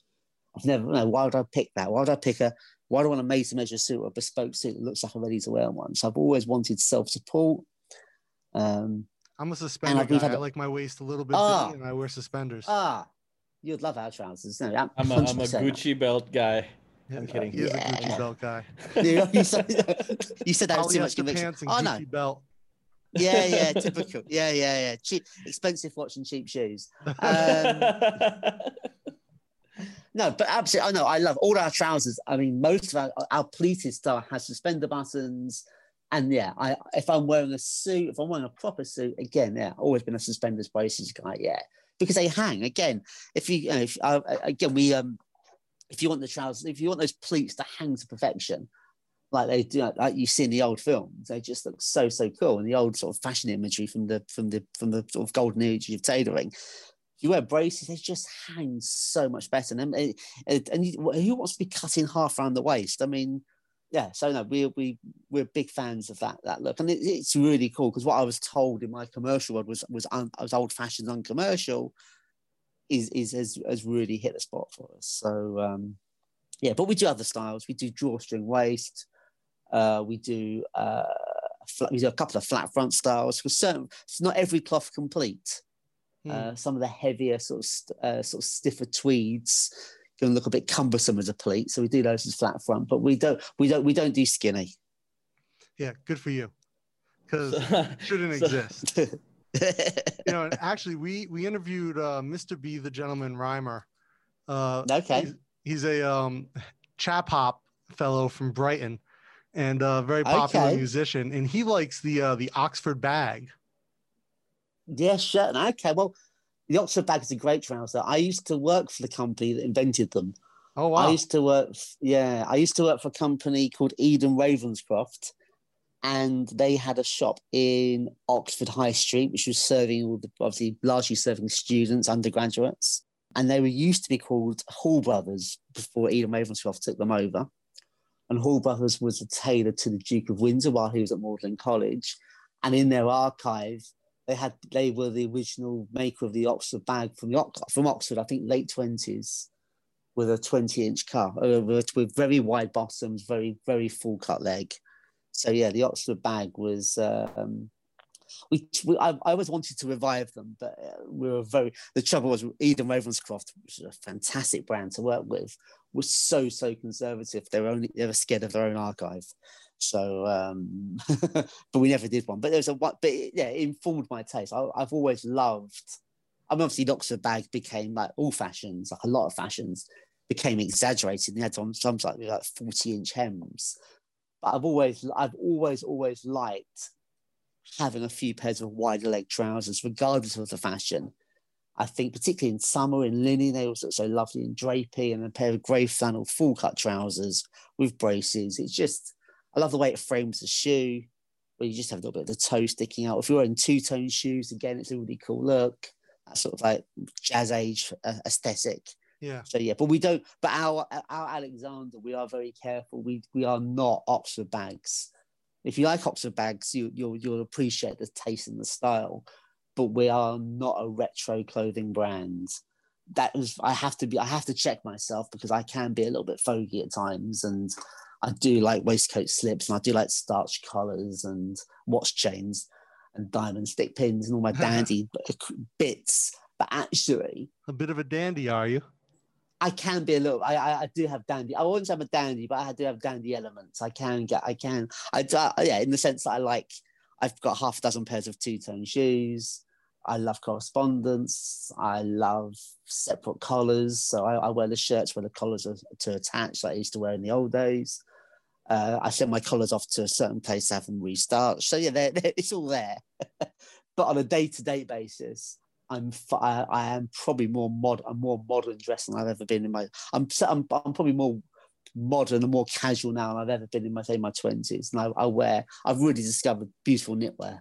I've never, no, why would I pick that? Why would I pick a, Why do I want a made to measure suit or a bespoke suit that looks like a ready to wear one? So I've always wanted self support. Um, I'm a suspender I've- guy. had I a- like my waist a little bit Ah. big and I wear suspenders. ah, you'd love our trousers. No, I'm a, I'm a Gucci belt guy. Yeah, I'm kidding. He is Yeah, a Gucci yeah. belt guy. you, you said, you said that with too much Polyester conviction. pants and Oh Gucci no, belt. yeah, yeah, typical. Yeah, yeah, yeah. Cheap, expensive watch and cheap shoes. Um, No, but absolutely. I know. I love all our trousers. I mean, most of our, our pleated style has suspender buttons. And yeah, I if I'm wearing a suit, if I'm wearing a proper suit, again, yeah, always been a suspenders braces guy. Yeah, because they hang. Again, if you, you know, if, uh, again, we um, if you want the trousers, if you want those pleats to hang to perfection, like they do, like you see in the old films, they just look so so cool. And the old sort of fashion imagery from the from the from the sort of golden age of tailoring. You wear braces, they just hang so much better. And, and, and who wants to be cutting half around the waist? I mean, yeah. So no, we we we're big fans of that that look, and it, it's really cool because what I was told in my commercial world was was un, was old fashioned, uncommercial. Is is has, has really hit the spot for us. So um, yeah, but we do other styles. We do drawstring waist. Uh, we do uh, flat, we do a couple of flat front styles. For certain, it's not every cloth complete. Hmm. Uh, some of the heavier sort of st- uh, sort of stiffer tweeds can look a bit cumbersome as a pleat, so we do those as flat front. But we don't we don't we don't do skinny. Yeah, good for you. Because shouldn't so- exist. You know, and actually, we we interviewed uh, Mr. B, the gentleman rhymer. Uh, okay. he's, he's a um, chap hop fellow from Brighton, and a very popular Okay. musician, and he likes the uh, the Oxford bag. Yeah, sure. Okay. Well, the Oxford bag is a great trouser. I used to work for the company that invented them. Oh wow! I used to work, yeah, I used to work for a company called Ede & Ravenscroft, and they had a shop in Oxford High Street, which was serving all the obviously largely serving students, undergraduates, and they were used to be called Hall Brothers before Ede & Ravenscroft took them over. And Hall Brothers was a tailor to the Duke of Windsor while he was at Magdalen College, and in their archive. They had they were the original maker of the Oxford bag from the from Oxford, I think late twenties, with a 20 inch cut uh, with very wide bottoms, very, very full cut leg. So yeah, the Oxford bag was. Um, we, we I, I always wanted to revive them, but uh, we were very. The trouble was Ede & Ravenscroft, which is a fantastic brand to work with, was so so conservative. They were only they were scared of their own archive. So, um, but we never did one. But there was a but it, yeah, it informed my taste. I, I've always loved. I mean, obviously, the Oxford bag became like all fashions, like a lot of fashions became exaggerated. And they had some some like like forty inch hems. But I've always, I've always, always liked having a few pairs of wider leg trousers, regardless of the fashion. I think, particularly in summer in linen, they also look so lovely and drapey, and a pair of grey flannel full cut trousers with braces. It's just, I love the way it frames the shoe, where you just have a little bit of the toe sticking out. If you're wearing two tone shoes, again, it's a really cool look. That sort of like jazz age uh, aesthetic. Yeah, So yeah, but we don't. But our our Alexander, we are very careful. We we are not Oxford bags. If you like Oxford bags, you you'll you'll appreciate the taste and the style. But we are not a retro clothing brand. That was I have to be. I have to check myself because I can be a little bit fogey at times, and I do like waistcoat slips, and I do like starch collars and watch chains and diamond stick pins and all my dandy bits. But actually, a bit of a dandy, are you? I can be a little. I, I I do have dandy. I wouldn't say I'm a dandy, but I do have dandy elements. I can get. I can. I do, yeah, in the sense that I like. I've got half a dozen pairs of two tone shoes. I love correspondence. I love separate collars. So I, I wear the shirts where the collars are to attach, like I used to wear in the old days. Uh, I send my collars off to a certain place to have them restart. So yeah, they're, they're- it's all there. but on a day to day basis, I'm f- I, I am probably more mod I'm more modern dressed than I've ever been in my I'm I'm, I'm probably more modern and more casual now than I've ever been in my say my twenties. And I, I wear I've really discovered beautiful knitwear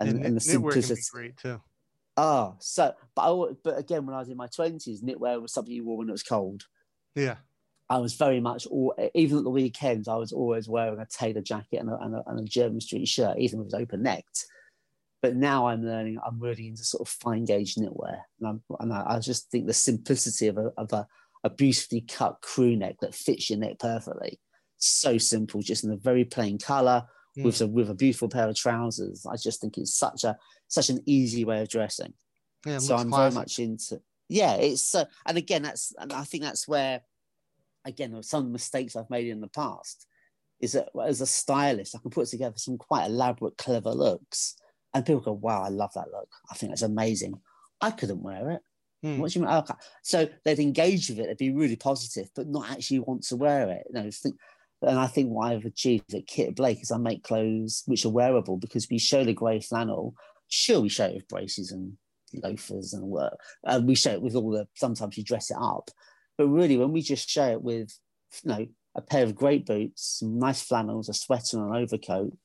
and, And, and the knitwear can be simplicity. great too. oh so but I, but again when I was in my twenties knitwear was something you wore when it was cold. Yeah, I was very much all even at the weekends I was always wearing a tailor jacket and a, and a, and a Jermyn Street shirt even if it was open necked but now I'm learning. I'm really into sort of fine gauge knitwear, and, I'm, and I, I just think the simplicity of a of a a beautifully cut crew neck that fits your neck perfectly. So simple, just in a very plain color Mm. with a with a beautiful pair of trousers. I just think it's such a such an easy way of dressing. Yeah, so I'm classy. very much into yeah. It's so, and again that's and I think that's where again some mistakes I've made in the past is that as a stylist I can put together some quite elaborate, clever looks, and people go, "Wow, I love that look. I think that's amazing." I couldn't wear it. Hmm. What do you mean? Okay. So they'd engage with it, they'd be really positive, but not actually want to wear it. You know, think, and I think what I've achieved at Kit Blake is I make clothes which are wearable because we show the grey flannel. Sure, we show it with braces and loafers and work. Uh, we show it with all the. Sometimes you dress it up, but really, when we just show it with, you know, a pair of great boots, some nice flannels, a sweater, and an overcoat,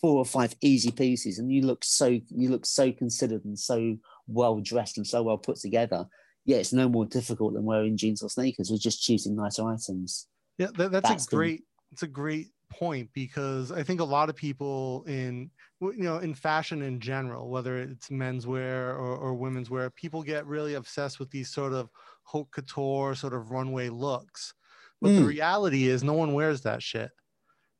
four or five easy pieces, and you look so you look so considered and so well dressed and so well put together. Yeah, it's no more difficult than wearing jeans or sneakers. We're just choosing nicer items. Yeah, that, that's, That's a great. It's a great point because I think a lot of people in you know in fashion in general, whether it's menswear or, or women's wear, people get really obsessed with these sort of haute couture sort of runway looks. But the Mm. reality is, no one wears that shit,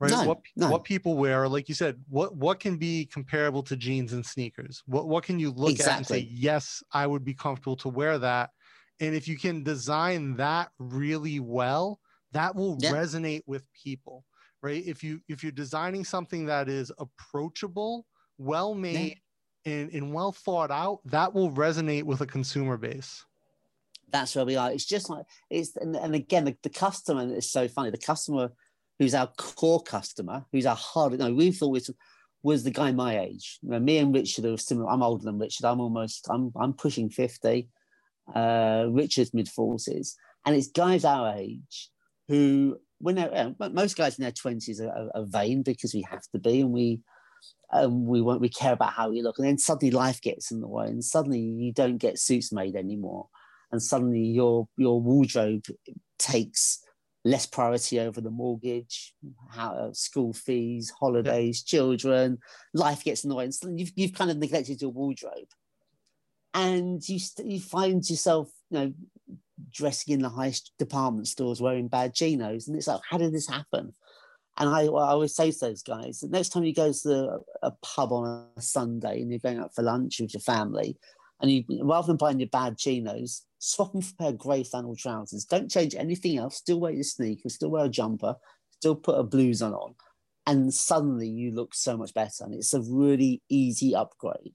right? No, what no. what people wear, like you said, what what can be comparable to jeans and sneakers? What what can you look at and say, yes, I would be comfortable to wear that? And if you can design that really well, that will Yeah. resonate with people right if you if you're designing something that is approachable well made and, and well thought out that will resonate with a consumer base that's where we are. It's just like it's and, and again the, the customer is so funny. The customer who's our core customer, who's our hard no, we thought was was the guy my age. You know, me and Richard are similar. I'm older than Richard. I'm almost I'm I'm pushing 50. Uh Richard's mid 40s. And it's guys our age who when they're most guys in their 20s are, are, are vain because we have to be and we um, we want we care about how we look and then suddenly life gets in the way and suddenly you don't get suits made anymore and suddenly your your wardrobe takes less priority over the mortgage, how uh, school fees, holidays, children, life gets in the way, and you've you've kind of neglected your wardrobe, and you st- you find yourself you know dressing in the high st- department stores wearing bad chinos, and it's like how did this happen? And I, I always say to those guys, the next time you go to a pub on a Sunday and you're going out for lunch with your family, and you rather than buying your bad chinos, swap them for a pair of grey flannel trousers. Don't change anything else. Still wear your sneakers, still wear a jumper, still put a blues on on, and suddenly you look so much better. And it's a really easy upgrade.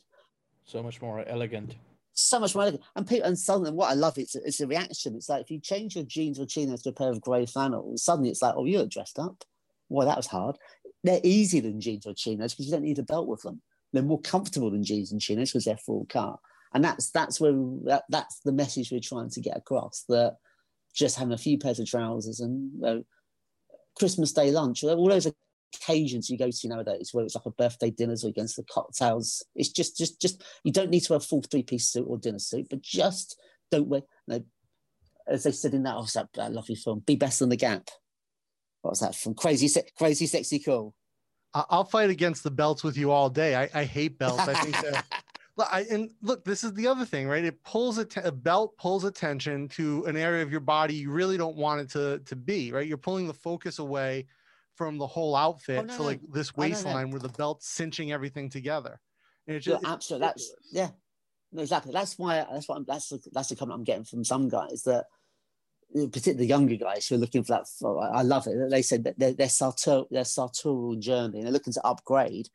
So much more elegant. So much more elegant. And people, and suddenly, what I love it's it's a reaction. It's like if you change your jeans or chinos to a pair of grey flannels, suddenly it's like, oh, you look dressed up. Well, that was hard. They're easier than jeans or chinos because you don't need a belt with them. They're more comfortable than jeans and chinos because they're full cut and that's that's where that, that's the message we're trying to get across that just having a few pairs of trousers and you know, christmas day lunch all those occasions you go to nowadays where it's like a birthday dinners or against the cocktails it's just just just you don't need to wear a full three-piece suit or dinner suit but just don't wear you know, as they said in that, oh, that, that lovely film be better than the gap. What was that from crazy Se- crazy sexy cool? I'll fight against the belts with you all day. I, I hate belts. I think Look, I, and look, this is the other thing, right? It pulls a belt pulls attention to an area of your body you really don't want it to to be, right? You're pulling the focus away from the whole outfit Oh, no, to no. like this Oh, no, no. waistline where the belt's cinching everything together. And it's just, it's absolutely. That's yeah. No, exactly. That's why. That's what. I'm, that's the, that's the comment I'm getting from some guys that, particularly the younger guys who are looking for that. For, I love it. They said that their their their sartorial journey, and they're looking to upgrade,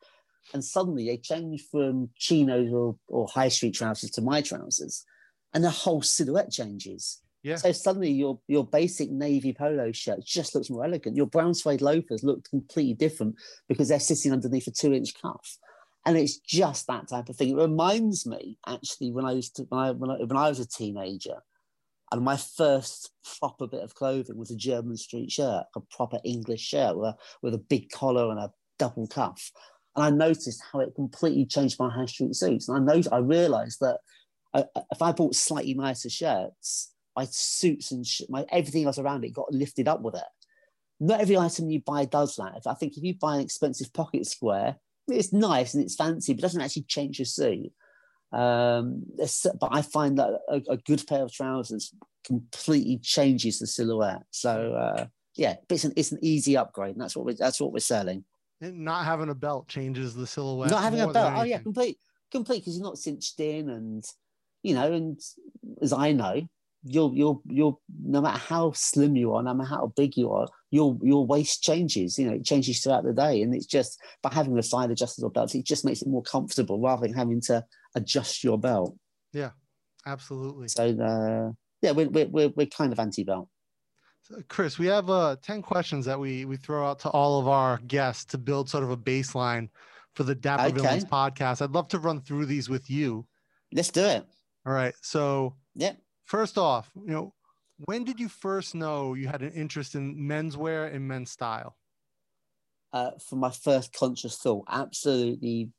and suddenly they change from chinos or, or high street trousers to my trousers, and the whole silhouette changes. Yeah. So suddenly your your basic navy polo shirt just looks more elegant. Your brown suede loafers look completely different because they're sitting underneath a two inch cuff. And it's just that type of thing. It reminds me actually when I used to when I when I, when I was a teenager, and my first proper bit of clothing was a Jermyn Street shirt, a proper English shirt with a, with a big collar and a double cuff. And I noticed how it completely changed my high street suits. And I know I realised that I, if I bought slightly nicer shirts, my suits and sh- my everything else around it got lifted up with it. Not every item you buy does that. I think if you buy an expensive pocket square, it's nice and it's fancy, but doesn't actually change your suit. Um, but I find that a, a good pair of trousers completely changes the silhouette. So uh, yeah, it's an it's an easy upgrade, and that's what we that's what we're selling. And not having a belt changes the silhouette. Not having a belt, oh yeah, complete, complete, because you're not cinched in, and you know, and as I know, you'll you'll you'll no matter how slim you are, no matter how big you are, your your waist changes. You know, it changes throughout the day, and it's just by having the side adjustable belt, it just makes it more comfortable rather than having to adjust your belt. Yeah, absolutely. So uh, yeah, we're we're we're, we're kind of anti-belt. So, Chris, we have uh, 10 questions that we, we throw out to all of our guests to build sort of a baseline for the Dapper Okay. Villains podcast. I'd love to run through these with you. Let's do it. All right. So, Yeah. first off, you know, when did you first know you had an interest in menswear and men's style? uh, for my first conscious thought, absolutely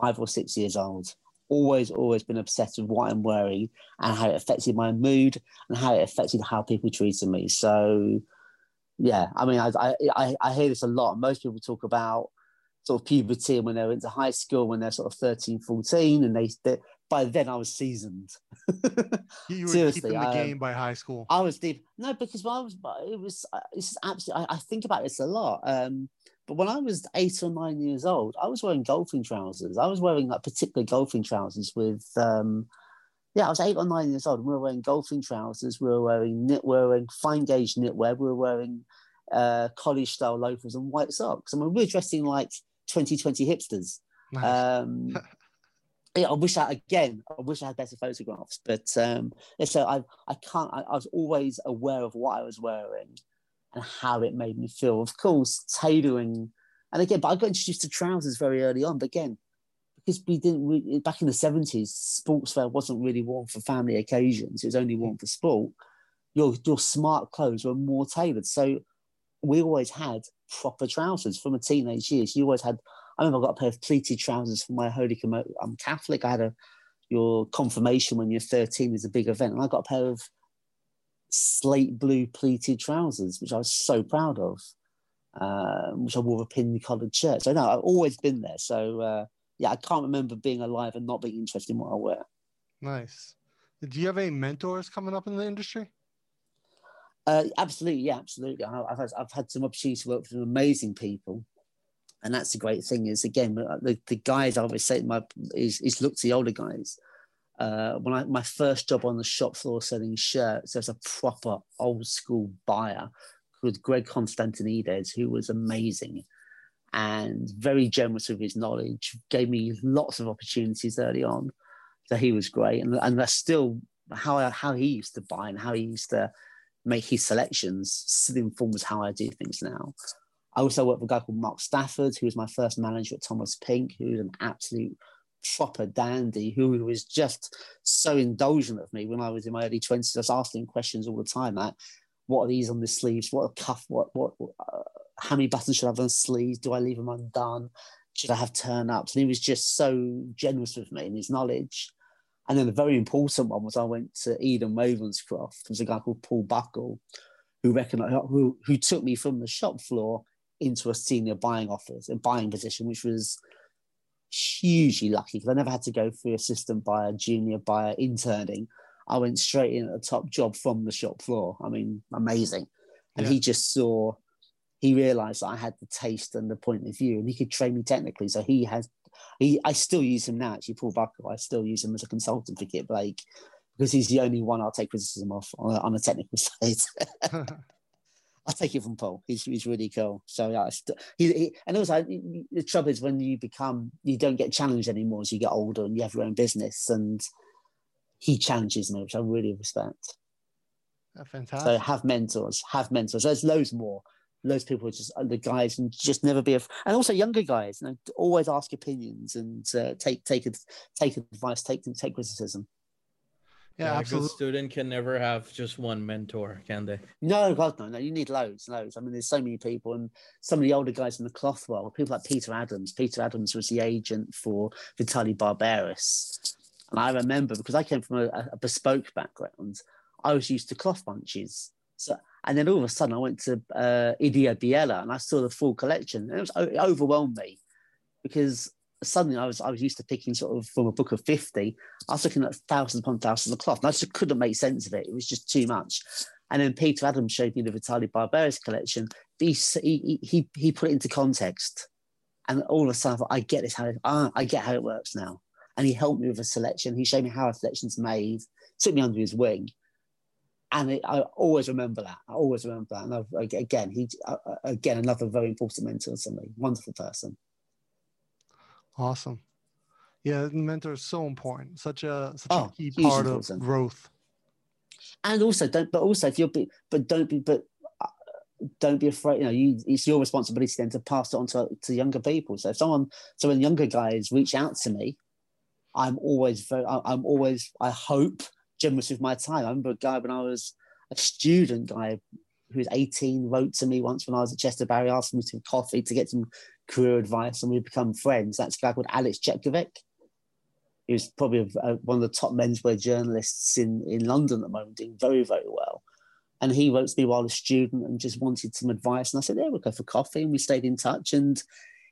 five or six years old. Always, always been obsessed with what I'm wearing and how it affected my mood and how it affected how people treated me. So, yeah, I mean, I, I, I, I hear this a lot. Most people talk about sort of puberty and when they're into high school, when they're sort of 13, 14, and they, they by then I was seasoned. You were Seriously, keeping the um, game by high school. I was deep. No, because when I was, it was, it's absolutely, I, I think about this a lot. Um, but when I was eight or nine years old, I was wearing golfing trousers. I was wearing like particular golfing trousers with, um, yeah, I was eight or nine years old. And we were wearing golfing trousers. We were wearing knit, we were wearing fine gauge knitwear. We were wearing uh, college style loafers and white socks. I mean, we were dressing like 2020 hipsters. Nice. Um, yeah, I wish I again. I wish I had better photographs, but um, yeah, so I I can't. I, I was always aware of what I was wearing and how it made me feel. Of course, tailoring, and again, but I got introduced to trousers very early on. But again, because we didn't re- back in the seventies, sportswear wasn't really worn for family occasions. It was only worn for sport. Your your smart clothes were more tailored, so we always had proper trousers from a teenage years. You always had. I remember I got a pair of pleated trousers for my holy. Commo- I'm Catholic. I had a your confirmation when you're 13 is a big event, and I got a pair of slate blue pleated trousers, which I was so proud of. Um, which I wore a pin collared shirt. So no, I've always been there. So uh, yeah, I can't remember being alive and not being interested in what I wear. nice. Do you have any mentors coming up in the industry? Uh, absolutely, yeah, absolutely. I- I've had, I've had some opportunity to work with some amazing people, and that's the great thing is again uh, the, the guys I always say my is, is look to the older guys. Uh, when I my first job on the shop floor selling shirts, as a proper old school buyer called Greg Constantinides who was amazing and very generous with his knowledge. Gave me lots of opportunities early on, so he was great, and and that's still how I, how he used to buy and how he used to make his selections still informs how I do things now. I also worked with a guy called Mark Stafford, who was my first manager at Thomas Pink, who was an absolute proper dandy, who was just so indulgent of me when I was in my early 20s. I was asking questions all the time like, what are these on the sleeves? What a cuff? What, what, uh, how many buttons should I have on the sleeves? Do I leave them undone? Should I have turn ups? And he was just so generous with me and his knowledge. And then the very important one was I went to Ede & Ravenscroft. There's a guy called Paul Buckle who recognized who who took me from the shop floor into a senior buying office, a buying position, which was hugely lucky because I never had to go through assistant buyer, junior buyer, interning. I went straight in at the top job from the shop floor. I mean, amazing. And Yeah. he just saw, he realized that I had the taste and the point of view, and he could train me technically. So he has, he, I still use him now. Actually, Paul Buckle, I still use him as a consultant for Kit Blake because he's the only one I'll take criticism off on on a technical side. I'll take it from Paul. He's, he's really cool. So yeah, he, he, and also the trouble is when you become, you don't get challenged anymore as you get older and you have your own business. And he challenges me, which I really respect. Fantastic. So have mentors, have mentors. There's loads more. Loads of people are just the guys and just never be, af- and also younger guys. You know, always ask opinions and uh, take take take advice, take take criticism. Yeah, a good student can never have just one mentor, can they? No, God, no, no. You need loads, loads. I mean, there's so many people, and some of the older guys in the cloth world, people like Peter Adams. Peter Adams was the agent for Vitale Barberis, and I remember because I came from a, a bespoke background, I was used to cloth bunches. So, and then all of a sudden, I went to uh, Ideabiella, and I saw the full collection, and it was it overwhelmed me because suddenly I was I was used to picking sort of from a book of 50. I was looking at thousands upon thousands of cloth. And I just couldn't make sense of it. It was just too much. And then Peter Adams showed me the Vitale Barberis collection. He, he, he, he put it into context. And all of a sudden, I get this how ah, I get how it works now. And he helped me with a selection. He showed me how a selection's made, took me under his wing. And it, I always remember that. I always remember that. And I, again, he uh, uh, again another very important mentor to me. Wonderful person. Awesome. Yeah, mentor is so important. Such a such oh, a key part important. of growth. And also, don't. But also, if you're, be, but don't be, but uh, don't be afraid. You know, you, it's your responsibility then to pass it on to, to younger people. So if someone, so when younger guys reach out to me, I'm always very, I'm always, I hope, generous with my time. I remember a guy when I was a student guy who was 18 wrote to me once when I was at Chester Barrie, asked me to coffee to get some career advice, and we become friends. That's a guy called Alex Chetkovic. He was probably a, a, uh, one of the top menswear journalists in, in London at the moment, doing very, very well. And he wrote to me while a student and just wanted some advice. And I said, Yeah, we'll go for coffee. And we stayed in touch. And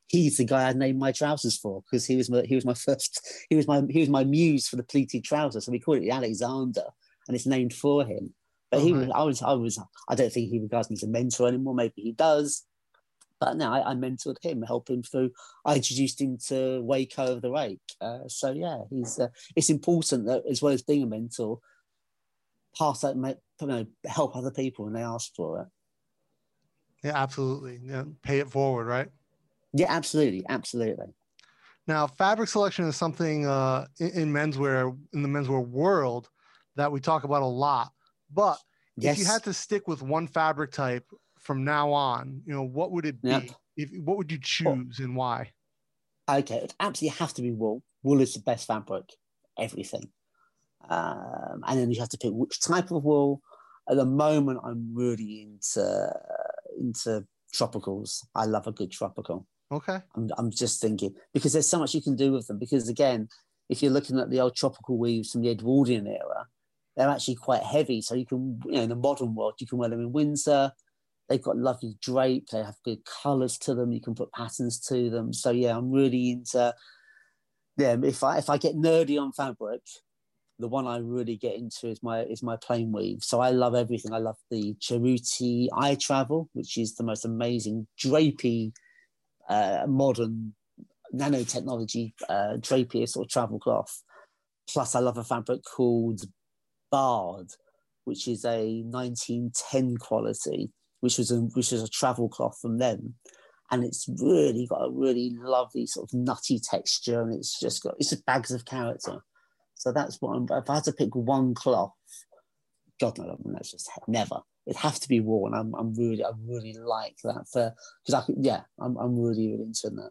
he's the guy I named my trousers for because he was my, he was my first he was my he was my muse for the pleated trousers. So we call it the Alexander, and it's named for him. But he oh, was I was I was I don't think he regards me as a mentor anymore. Maybe he does. But now I, I mentored him, helped him through. I introduced him to Wei Koh of the Rake. Uh, so yeah, he's. Uh, it's important that as well as being a mentor, pass that, make, you know, help other people when they ask for it. Yeah, absolutely. Yeah, pay it forward, right? Yeah, absolutely, absolutely. Now, fabric selection is something uh, in, in menswear in the menswear world that we talk about a lot. But yes. if you had to stick with one fabric type from now on, you know, what would it be? Yep. If what would you choose and why? Okay, it absolutely have to be wool. Wool is the best fabric, everything. Um, and then you have to pick which type of wool. At the moment, I'm really into into tropicals. I love a good tropical. Okay. I'm, I'm just thinking because there's so much you can do with them. Because again, if you're looking at the old tropical weaves from the Edwardian era, they're actually quite heavy. So you can, you know, in the modern world, you can wear them in winter. They've got lovely drape. They have good colours to them. You can put patterns to them. So yeah, I'm really into them. If I if I get nerdy on fabric, the one I really get into is my is my plain weave. So I love everything. I love the Cerruti I Travel, which is the most amazing drapey, uh, modern nanotechnology uh, drapey sort of travel cloth. Plus, I love a fabric called Bard, which is a 1910 quality which was a which was a travel cloth from them, and it's really got a really lovely sort of nutty texture, and it's just got it's just bags of character. So that's what I'm. If I had to pick one cloth, God no, that's just never. It has to be worn. I'm, I'm really, I really like that for because I yeah, I'm, I'm really, really into that.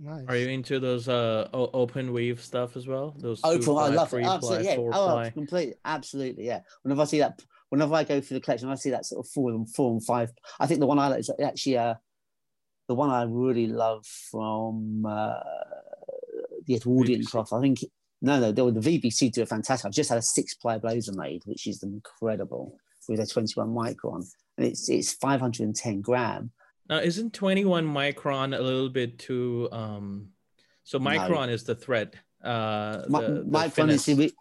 Nice. Are you into those uh open weave stuff as well? Those open, I love it. Absolutely, yeah. Oh, completely, absolutely, yeah. Whenever I see that whenever I go through the collection, I see that sort of four and four and five. I think the one I like is actually uh, the one I really love from uh, the Edwardian cloth. I think no, no, the, the VBC do a fantastic. I've just had a six ply blazer made, which is incredible with a 21 micron, and it's it's 510 gram. Now, isn't 21 micron a little bit too? Um, so micron no. is the thread. Uh, the, micron the is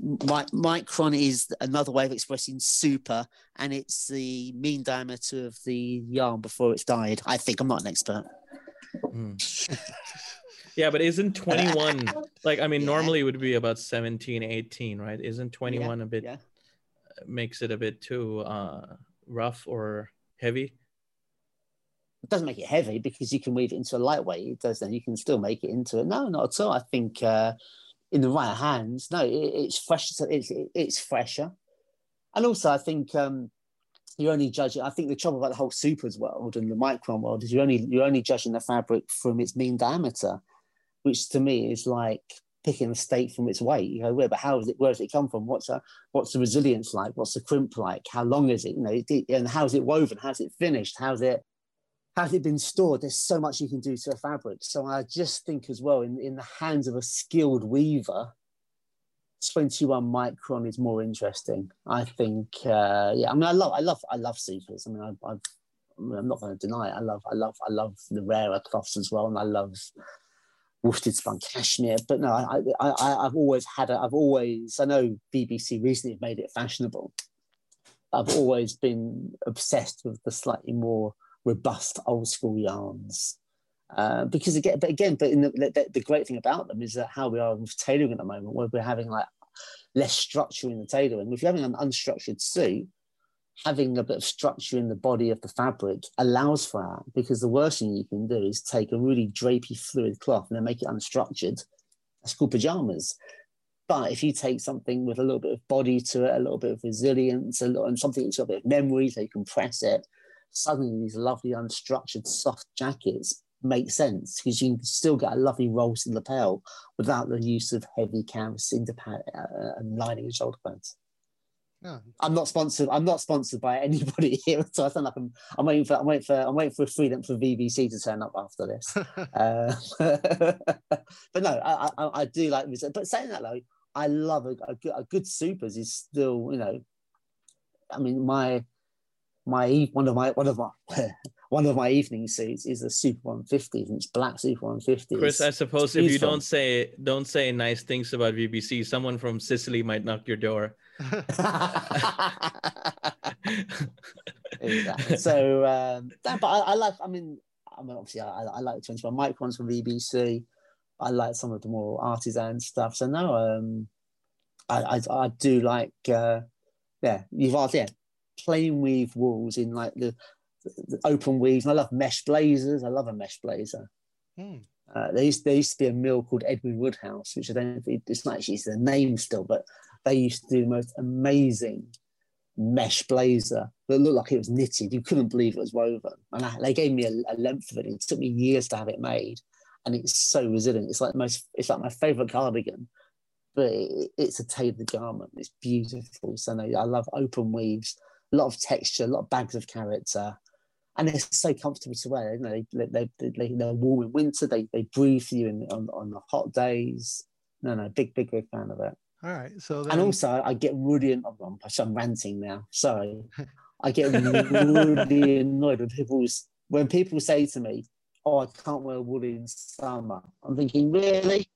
micron is another way of expressing super, and it's the mean diameter of the yarn before it's dyed. I think I'm not an expert. Mm. yeah, but isn't 21 like I mean, yeah. normally it would be about 17, 18, right? Isn't 21 yeah, a bit yeah. makes it a bit too uh, rough or heavy? It doesn't make it heavy because you can weave it into a lightweight. It does then you can still make it into it. No, not at all. I think. Uh, in the right hands, no, it, it's fresh. It's it's fresher, and also I think um, you're only judging. I think the trouble about the whole supers world and the micron world is you're only you're only judging the fabric from its mean diameter, which to me is like picking a steak from its weight. You know, where but how is it? Where does it come from? What's a, what's the resilience like? What's the crimp like? How long is it? You know, and how's it woven? How's it finished? How's it has it been stored? There's so much you can do to a fabric. So I just think as well, in, in the hands of a skilled weaver, 21 micron is more interesting. I think, uh, yeah. I mean, I love, I love, I love supers. I mean, I, I, I'm not going to deny it. I love, I love, I love the rarer cloths as well, and I love worsted spun cashmere. But no, I, I, I, have always had it. I've always, I know BBC recently made it fashionable. I've always been obsessed with the slightly more robust old school yarns. Uh, because again, but again, but the, the, the, great thing about them is that how we are with tailoring at the moment, where we're having like less structure in the tailoring. If you're having an unstructured suit, having a bit of structure in the body of the fabric allows for that because the worst thing you can do is take a really drapey fluid cloth and then make it unstructured. That's called pajamas. But if you take something with a little bit of body to it, a little bit of resilience, a little, and something that's got a bit of memory, so you can press it, suddenly these lovely unstructured soft jackets make sense because you can still get a lovely roll the lapel without the use of heavy canvas into pad, uh, and lining and shoulder pads. Yeah. I'm not sponsored. I'm not sponsored by anybody here, so I sound like I'm. I'm waiting for. I'm waiting for. I'm waiting for a freedom for VBC to turn up after this. uh, but no, I, I, I do like. But saying that though, I love a, a, good, a good supers is still. You know, I mean, my my one of my one of my one of my evening suits is a Super 150 and it's black Super 150. Chris, I suppose if you don't say don't say nice things about VBC, someone from Sicily might knock your door. exactly. So, um, but I, I, like. I mean, I mean, obviously, I, I like the 21 microns from VBC. I like some of the more artisan stuff. So now, um, I, I, I do like. Uh, yeah, you've asked. Yeah, plain weave wools in like the, the, open weaves. And I love mesh blazers. I love a mesh blazer. Hmm. Uh, there, used, there used to be a mill called Edwin Woodhouse, which I don't think it's not actually the name still, but they used to do the most amazing mesh blazer that looked like it was knitted. You couldn't believe it was woven. And I, they gave me a, a, length of it. It took me years to have it made, and it's so resilient. It's like most. It's like my favorite cardigan, but it, it's a tailored garment. It's beautiful. So no, I love open weaves a lot of texture, a lot of bags of character, and they're so comfortable to wear. You know, they, they, they, they're warm in winter. They, they breathe for you in, on, on the hot days. No, no, big, big, big fan of it. All right. So then... and also I get really, oh, I'm, ranting now. Sorry, I get really annoyed when people when people say to me, "Oh, I can't wear wool in summer." I'm thinking, really?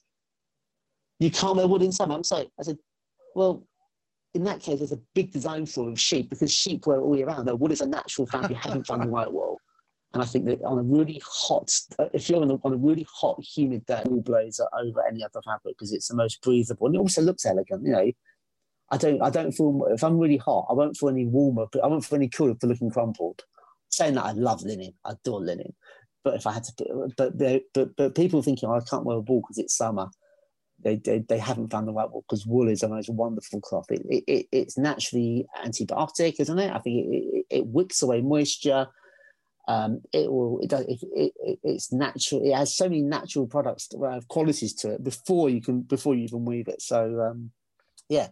You can't wear wool in summer? I'm sorry. I said, well, in that case, there's a big design flaw with sheep because sheep wear all year round. The wool is a natural fabric. You haven't found the white wool. And I think that on a really hot, uh, if you're on a, on a really hot, humid day, wool blazer over any other fabric because it's the most breathable and it also looks elegant. You know, I don't, I don't feel if I'm really hot, I won't feel any warmer, but I won't feel any cooler for looking crumpled. Saying that, I love linen. I adore linen. But if I had to, but but but people thinking oh, I can't wear a wool because it's summer they, they, they haven't found the right wool because wool is a most wonderful cloth. It, it, it's naturally antibiotic, isn't it? I think it, it, it wicks away moisture. Um, it will. It does. It, it, it's natural. It has so many natural products, uh, qualities to it before you can before you even weave it. So um, yeah,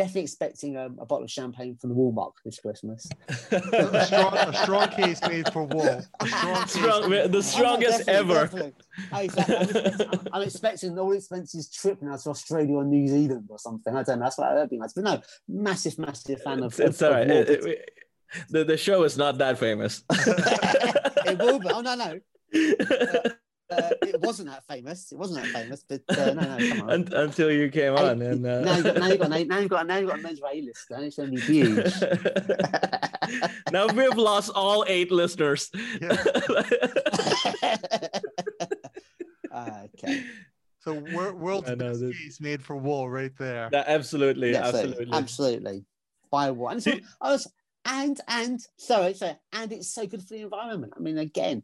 definitely expecting um, a bottle of champagne from the Woolmark this Christmas. a, strong, a, strong, case made for wool. Strong strong, the oh, strongest oh, ever. Definitely. I'm, I'm, expecting all expenses trip now to Australia or New Zealand or something. I don't know. That's what that'd be nice. But no, massive, massive fan of. It's, of, all right. It, it, the the show is not that famous. it will be. Oh no no. Uh, uh, it wasn't that famous. It wasn't that famous, but uh, no, no, come on. Until you came hey, on, and uh... now you've got now you've got now you've got now you've got a men's A list, and it's only huge. now we've lost all eight listeners. okay. So world's best case made for wool, right there. Yeah, absolutely, yeah, absolutely, so, absolutely. By wool, and so I was, and and sorry, sorry, and it's so good for the environment. I mean, again,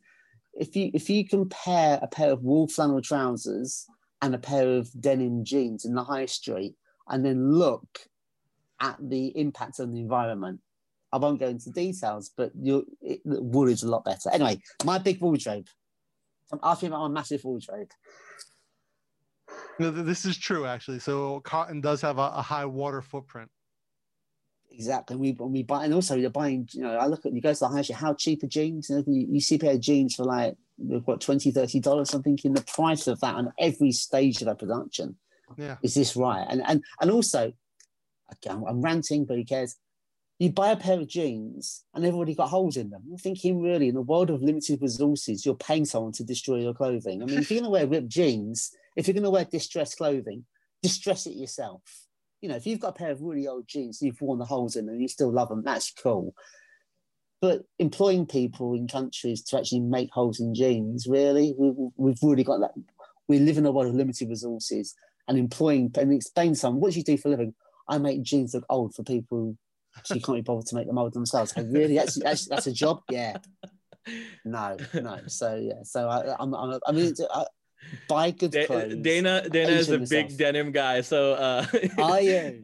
if you if you compare a pair of wool flannel trousers and a pair of denim jeans in the high street, and then look at the impact on the environment, I won't go into details, but you wool is a lot better. Anyway, my big wardrobe. I'm asking about my massive wardrobe. No, this is true, actually. So cotton does have a, a high water footprint. Exactly. We we buy and also you're buying, you know, I look at you go to the high how cheap are jeans? You, know, you, you, see a pair of jeans for like what 20 30 dollars something in the price of that on every stage of that production. Yeah. Is this right? And and and also again I'm ranting, but who cares? You buy a pair of jeans and they've already got holes in them. I'm thinking, really, in a world of limited resources, you're paying someone to destroy your clothing. I mean, if you're going to wear ripped jeans, if you're going to wear distressed clothing, distress it yourself. You know, if you've got a pair of really old jeans, you've worn the holes in them, and you still love them, that's cool. But employing people in countries to actually make holes in jeans, really, we, we've really got that. We live in a world of limited resources and employing and explain some what do you do for a living? I make jeans look old for people who can't be bothered to make them old themselves. I really, that's, that's, that's a job. Yeah. No, no. So yeah. So I, I'm, I'm I mean, I, buy good clothes. Dana, Dana is a big denim guy. So uh, are you?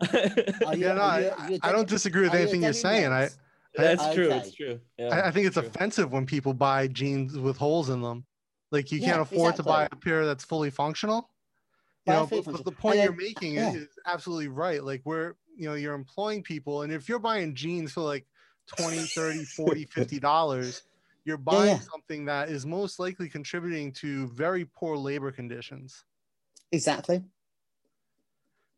Are you yeah, no, I, I, don't disagree with anything you are saying. I. That's okay. true. It's true. Yeah, I, I think it's true. offensive when people buy jeans with holes in them. Like you yeah, can't afford exactly. to buy a pair that's fully functional you know, but, but, the point you're making yeah. is absolutely right. Like we're, you know, you're employing people, and if you're buying jeans for like 20, 30, 40, 50 dollars, you're buying yeah, yeah. something that is most likely contributing to very poor labor conditions. Exactly.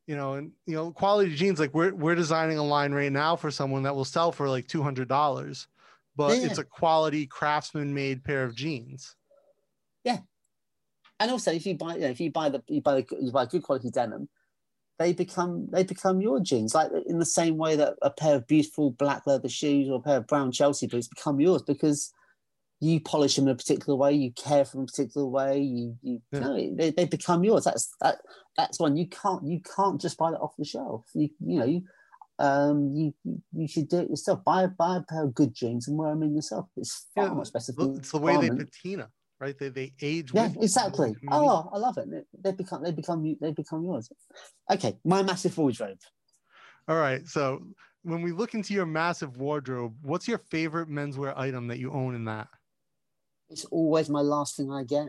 You know, and you know, quality jeans, like we're we're designing a line right now for someone that will sell for like two hundred dollars, but it's a quality craftsman made pair of jeans. Yeah, and also if you buy you know, if you buy the you buy the, you buy good quality denim they become they become your jeans like in the same way that a pair of beautiful black leather shoes or a pair of brown chelsea boots become yours because you polish them in a particular way you care for them a particular way you you, yeah. know they, they become yours that's that that's one you can't you can't just buy that off the shelf you you know you um, you you should do it yourself. Buy buy a pair of good jeans and wear them in yourself. It's far yeah, much better. It's the way they patina right? They they age. Yeah, exactly. Oh, I love it. They become they become they become yours. Okay, my massive wardrobe. All right, so when we look into your massive wardrobe, what's your favorite menswear item that you own in that? It's always my last thing I get.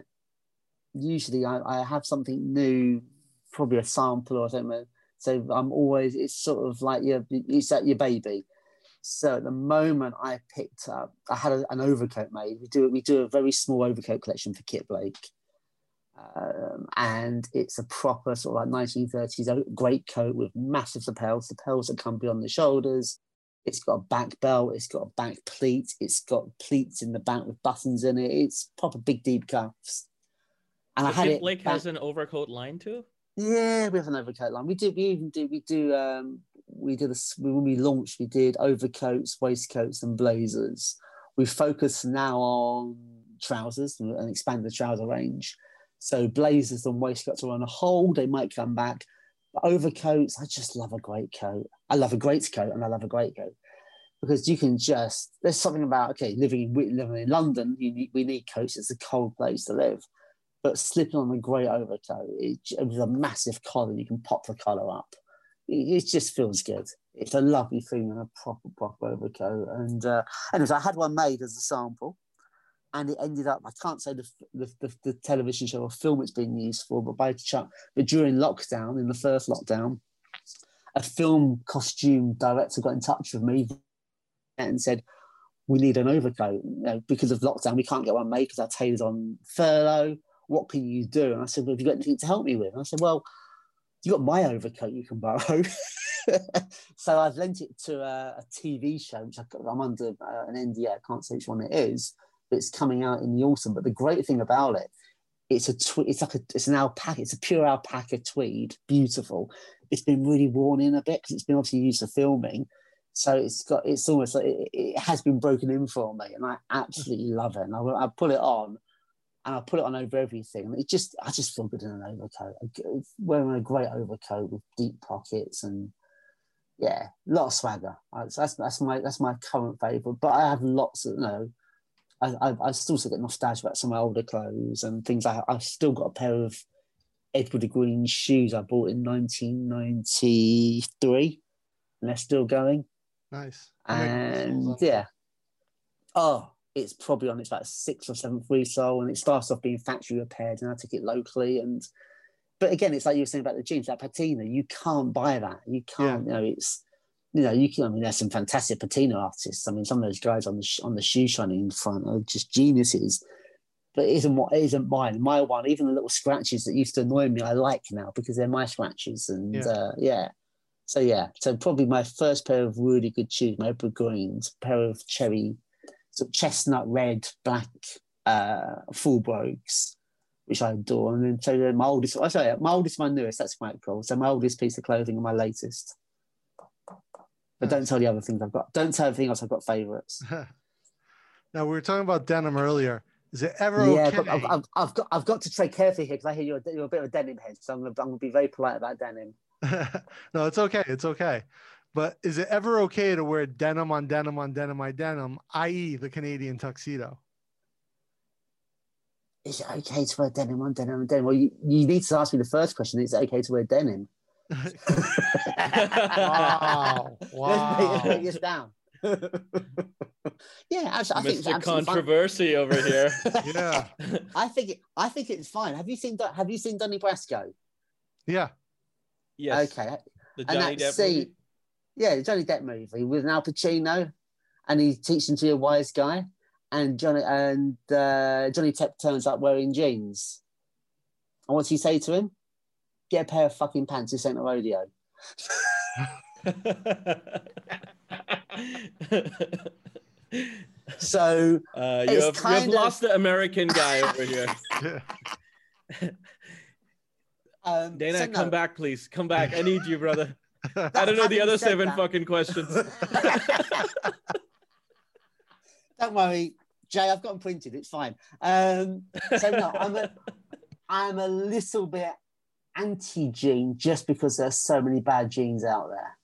Usually, I, I have something new, probably a sample or something. So I'm always it's sort of like your it's like your baby. So at the moment, I picked up. I had a, an overcoat made. We do we do a very small overcoat collection for Kit Blake, um, and it's a proper sort of like 1930s great coat with massive lapels. Lapels that come beyond the shoulders. It's got a back belt. It's got a back pleat. It's got pleats in the back with buttons in it. It's proper big deep cuffs. And so I had it. Blake back... has an overcoat line too. Yeah, we have an overcoat line. We do. We even do. We do. Um, we did a, when we launched, we did overcoats, waistcoats, and blazers. We focus now on trousers and, and expand the trouser range. So blazers and waistcoats are on a hold. They might come back. Overcoats, I just love a great coat. I love a great coat and I love a great coat because you can just there's something about okay living in living in London. You need, we need coats. It's a cold place to live, but slipping on a great overcoat it, a massive collar, you can pop the collar up it just feels good. It's a lovely thing and a proper, proper overcoat. And uh, anyways, I had one made as a sample, and it ended up. I can't say the the, the, the television show or film it's been used for, but by chance, but during lockdown, in the first lockdown, a film costume director got in touch with me and said, "We need an overcoat you know, because of lockdown. We can't get one made because our tailor's on furlough. What can you do?" And I said, "Well, have you got anything to help me with?" And I said, "Well." you got my overcoat you can borrow. so I've lent it to a, a TV show, which I, am under uh, an NDA. I can't say which one it is, it's coming out in the autumn. But the great thing about it, it's a tw- it's like a it's an alpaca. It's a pure alpaca tweed, beautiful. It's been really worn in a bit because it's been obviously used for filming. So it's got it's almost like it, it has been broken in for me, and I absolutely love it. And I, I put it on, and I put it on over everything. And It just, I just feel good in an overcoat. Wearing a great overcoat with deep pockets and yeah, a lot of swagger. So that's that's my that's my current favourite. But I have lots of you know. I, I, I still get nostalgia about some of my older clothes and things. I, I've still got a pair of Edward Green shoes I bought in 1993, and they're still going. Nice. And yeah. Oh, it's probably on its like sixth or seventh resole and it starts off being factory repaired and I took it locally and but again it's like you were saying about the jeans that patina you can't buy that you can't yeah. you know it's you know you can I mean there's some fantastic patina artists I mean some of those guys on the on the shoe shining in front are just geniuses but it isn't what it isn't mine my one even the little scratches that used to annoy me I like now because they're my scratches and yeah, uh, yeah. So yeah, so probably my first pair of really good shoes, my Opal Greens, pair of cherry, sort of chestnut red, black uh, full brogues, which I adore. And then so my oldest, oh, sorry, my oldest, my newest. That's quite cool. So my oldest piece of clothing and my latest. But hmm. don't tell the other things I've got. Don't tell everything else I've got favorites. now we were talking about denim earlier. Is it ever yeah, okay? I've, I've, I've, got I've got to tread carefully here because I hear you're, you're a bit of a denim head, so I'm gonna, I'm gonna be very polite about denim. no, it's okay. It's okay. But is it ever okay to wear denim on denim on denim on denim, i.e., the Canadian tuxedo? Is it okay to wear denim on denim on denim? Well, you, you need to ask me the first question. Is it okay to wear denim? Wow! Wow! Let's break this down. yeah, actually, I think Mr. Controversy fine. over here. yeah, I think it, I think it's fine. Have you seen Have you seen Donnie Brasco? Yeah. Yes. Okay. The Johnny Depp scene, movie? Yeah, the Johnny Depp movie with Al Pacino, and he's teaching to be a wise guy, and Johnny and uh, Johnny Depp turns up wearing jeans. And what's he say to him? Get a pair of fucking pants. This ain't a rodeo. so uh, you, have, you have of... lost the American guy over here. um, Dana, so come no. back, please. Come back. I need you, brother. I don't know the other seven that. fucking questions. don't worry, Jay. I've got them printed. It's fine. Um, so no, I'm a, I'm a little bit anti-gene just because there's so many bad jeans out there.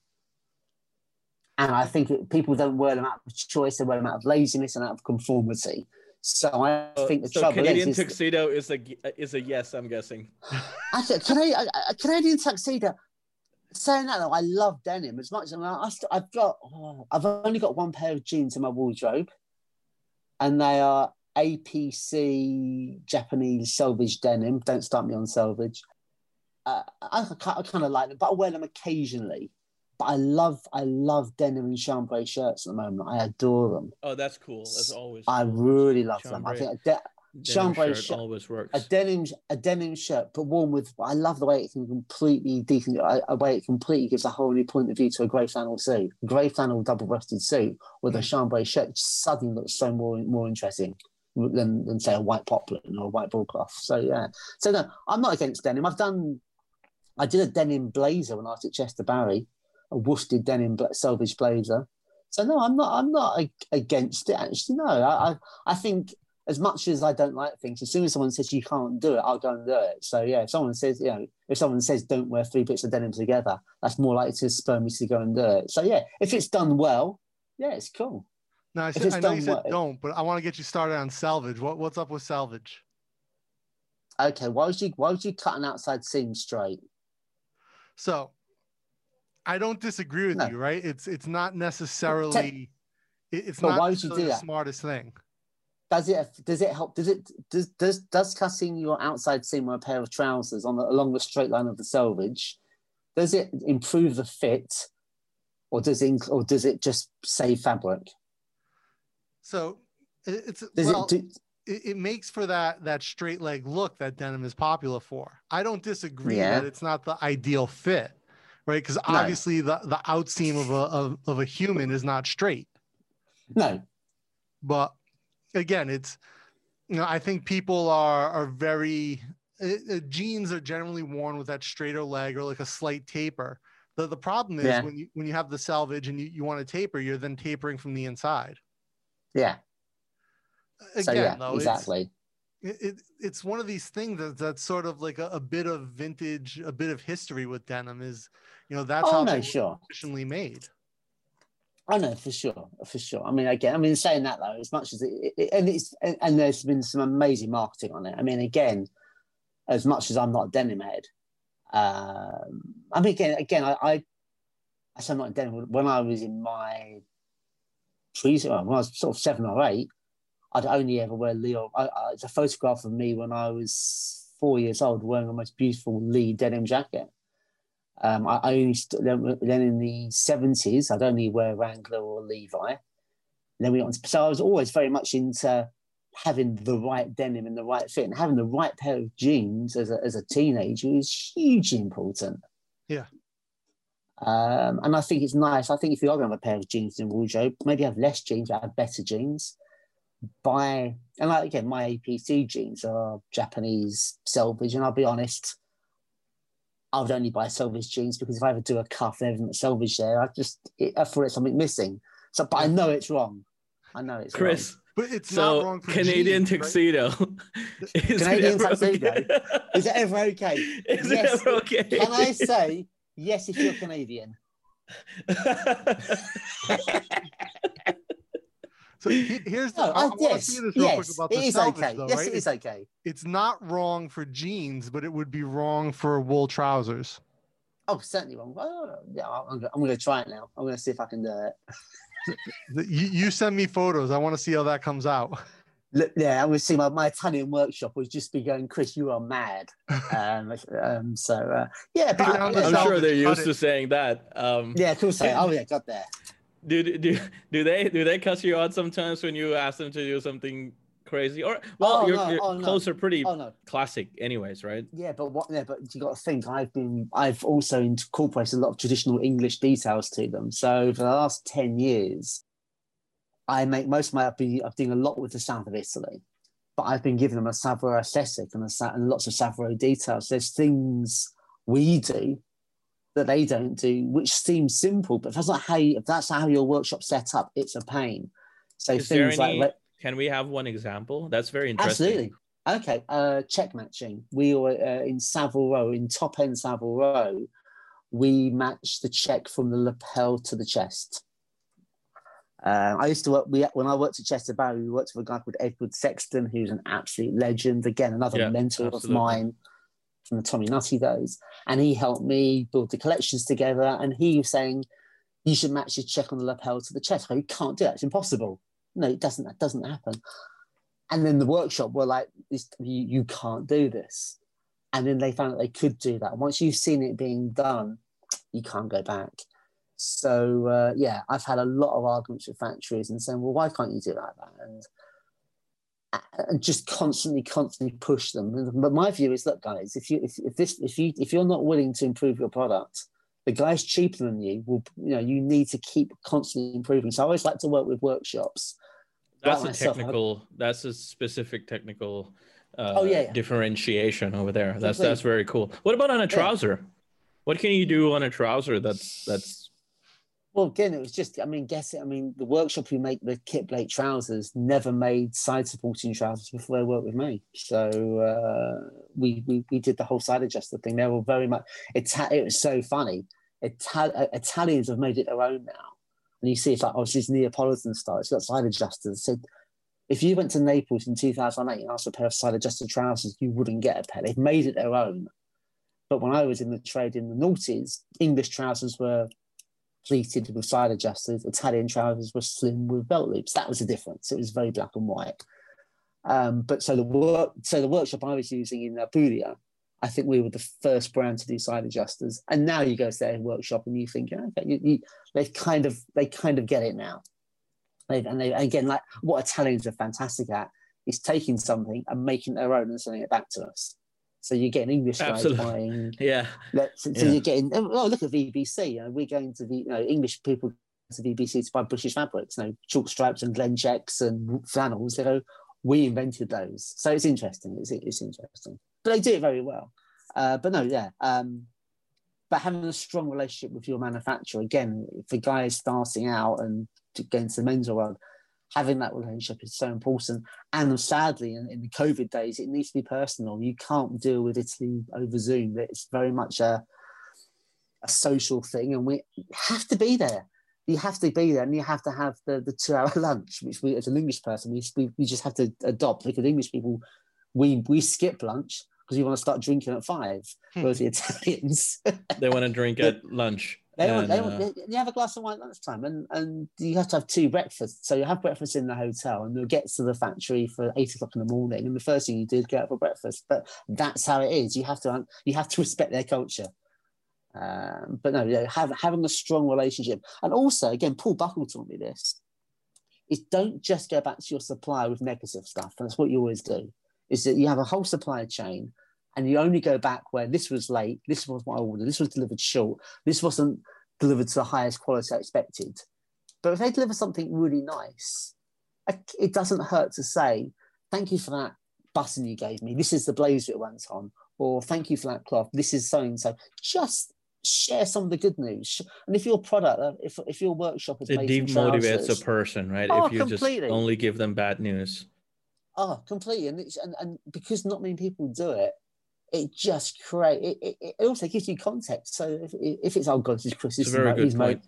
And I think it, people don't wear them out of choice; they wear them out of laziness and out of conformity. So I think the so trouble Canadian is, tuxedo is a is a yes. I'm guessing. Actually, Canadian, Canadian tuxedo. Saying that though, I love denim as much. And I, I've got, oh, I've only got one pair of jeans in my wardrobe, and they are APC Japanese selvage denim. Don't start me on selvage. Uh, I, I kind of like them, but I wear them occasionally. But I love, I love denim and chambray shirts at the moment. I adore them. Oh, that's cool. That's always. I cool. really love chambray. them. I think a de- chambray shirt, always works. A denim, a denim shirt, but worn with. I love the way it can completely decent. A way it completely gives a whole new point of view to a grey flannel suit, grey flannel double-breasted suit with a chambray shirt. Suddenly looks so more more interesting than, than say a white poplin or a white broadcloth. So yeah. So no, I'm not against denim. I've done. I did a denim blazer when I was at Chester Barrie, a worsted denim selvage blazer. So no, I'm not. I'm not against it. Actually, no. I, I, I think as much as I don't like things, as soon as someone says you can't do it, I'll go and do it. So yeah, if someone says, you know, if someone says don't wear three bits of denim together, that's more likely to spur me to go and do it. So yeah, if it's done well, yeah, it's cool. No, I, said, I know you said well, don't, but I want to get you started on selvage. What, what's up with selvage? Okay, why would you why would you cut an outside seam straight? So I don't disagree with no. you, right? It's it's not necessarily it's but not why would you do the smartest thing. Does it does it help? Does it does does does cutting your outside seam with a pair of trousers on the, along the straight line of the selvage? Does it improve the fit, or does it or does it just save fabric? So it's does well, it, do, it, it makes for that that straight leg look that denim is popular for. I don't disagree Yeah. that it's not the ideal fit, right? Because obviously the the outseam of a of, of a human is not straight. no, But again, it's you know I think people are are very uh, uh, jeans are generally worn with that straighter leg or like a slight taper. The the problem is Yeah. when you when you have the selvage and you, you want to taper, you're then tapering from the inside. yeah, Again, so yeah, though, exactly. it, it it's one of these things that, that's sort of like a, a bit of vintage, a bit of history with denim is, you know, that's Oh, how no, they sure. traditionally made. I know for sure, for sure. I mean, again, I mean, saying that though, as much as it, it and it's and, and there's been some amazing marketing on it. I mean, again, as much as I'm not a denim head, um, I mean, again, again, I, I, I say I'm not a denim. When I was in my trees, when I was sort of seven or eight, I'd only ever wear Leo. I, I, it's a photograph of me when I was four years old wearing the most beautiful Lee denim jacket. Um, I, only then, then in the seventies, I'd only wear Wrangler or Levi. then we got into, so I was always very much into having the right denim and the right fit, and having the right pair of jeans as a as a teenager is hugely important. Yeah. Um, and I think it's nice. I think if you are going to have a pair of jeans in wardrobe, maybe have less jeans, but have better jeans. Buy and like again, my APC jeans are Japanese selvage, and I'll be honest, I would only buy selvage jeans because if I ever do a cuff and everything that's selvage there, I just it, I thought it's something missing. So, but I know it's wrong. I know it's Chris. Wrong. But it's so not wrong for Canadian jeans, right? tuxedo. Is Canadian it ever tuxedo? okay? Is it ever okay? Is Yes. it ever okay? Can I say yes if you're Canadian? So here's the, No, I, I, want to yes, see this real quick about it the is selvage okay. though, yes, right? it is okay. It's not wrong for jeans, but it would be wrong for wool trousers. Oh, certainly wrong. Yeah, I'm, gonna- I'm going to try it now. I'm going to see if I can do it. You, you send me photos. I want to see how that comes out. Look, yeah, I'm going to see my, my Italian workshop would just be going, Chris, you are mad. um, um, so, uh, yeah, but I'm yeah, I'm sure they're used it. to saying that. Um, yeah, of course. I, oh, yeah, got there. Do, do do they do they cuss you out sometimes when you ask them to do something crazy? Or well, Oh, your, no, your oh, no. clothes are pretty Oh, no. classic, anyways, right? Yeah, but what? Yeah, but you got to think. I've been. I've also incorporated a lot of traditional English details to them. So for the last ten years, I make most of my. I've been. I've done a lot with the south of Italy, but I've been giving them a Savile Row aesthetic and, a, and lots of Savile Row details. There's things we do that they don't do, which seems simple, but if that's not how. You, if that's how your workshop's set up, it's a pain. So Is things any? like can we have one example? That's very interesting. Absolutely. Okay. Uh, check matching. We were uh, in Savile Row, in top end Savile Row. We matched the check from the lapel to the chest. Um, I used to work. We when I worked at Chester Barrie, we worked with a guy called Edward Sexton, who's an absolute legend. Again, another Yeah, mentor absolutely. of mine from the Tommy Nutter days, and he helped me build the collections together. And he was saying, "You should match your check on the lapel to the chest." Go, you can't do that; it's impossible. No, it doesn't. That doesn't happen. And then the workshop were like, you, you can't do this. And then they found that they could do that. And once you've seen it being done, you can't go back. So uh, yeah, I've had a lot of arguments with factories and saying, well, why can't you do that? And and just constantly, constantly push them. But my view is, look, guys, if you if, if this if you if you're not willing to improve your product, the guys cheaper than you will, you know, you need to keep constantly improving. So I always like to work with workshops. That's Like a myself, technical. That's a specific technical. Uh, Oh, yeah, yeah. differentiation over there. That's Completely. that's very cool. What about on a trouser? What can you do on a trouser? That's that's Well, again, it was just, I mean, guess it. I mean, the workshop who make the Kit Blake trousers never made side supporting trousers before they worked with me. So uh, we, we we did the whole side adjuster thing. They were very much, Ita- it was so funny. Ital- uh, Italians have made it their own now. And you see, it's like, oh, it's this Neapolitan style. It's got side adjusters. So if you went to Naples in 2008 and asked for a pair of side adjusted trousers, you wouldn't get a pair. They've made it their own. But when I was in the trade in the noughties, English trousers were pleated with side adjusters. Italian trousers were slim with belt loops. That was the difference. It was very black and white. Um, but so the work, so the workshop I was using in Puglia, I think we were the first brand to do side adjusters. And now you go to their workshop and you think, yeah, okay, you, you, they kind of they kind of get it now. They, and they again, like what Italians are fantastic at is taking something and making their own and sending it back to us. So you're getting English guys Absolutely. buying yeah. Let's, so Yeah. you're getting oh look at VBC. You know, we're going to the you know English people to VBC to buy British fabrics, you know, chalk stripes and Glen checks and flannels. You know, we invented those. So it's interesting. It's, it's interesting, but they do it very well. Uh, but no, yeah. Um, but having a strong relationship with your manufacturer again, for guys starting out and to get into the men's world, having that relationship is so important. And sadly, in, in the COVID days, it needs to be personal. You can't deal with Italy over Zoom. It's very much a a social thing, and we have to be there. You have to be there, and you have to have the, the two hour lunch, which we, as an English person, we, we, we just have to adopt because English people, we we skip lunch because we want to start drinking at five, hmm. whereas the Italians, They want to drink at lunch. They and, uh, you have a glass of wine at lunchtime, and, and you have to have two breakfasts. So you have breakfast in the hotel, and you'll get to the factory for eight o'clock in the morning, and the first thing you do is get out for breakfast. But that's how it is. You have to you have to respect their culture. Um, but no, yeah, have, having a strong relationship, and also again, Paul Buckle taught me this: is don't just go back to your supplier with negative stuff, and that's what you always do. Is that you have a whole supply chain, and you only go back where this was late, this was what I ordered, this was delivered short, this wasn't delivered to the highest quality I expected. But if they deliver something really nice, it doesn't hurt to say, thank you for that button you gave me. This is the blazer it went on. Or thank you for that cloth. This is so and so. Just share some of the good news. And if your product, uh, if, if your workshop is it demotivates a person, right? Oh, if you completely. just only give them bad news. Oh, completely. And, and, and because not many people do it, it just create it, it, it, also gives you context. So if, if it's oh god, this is Chris, is very good point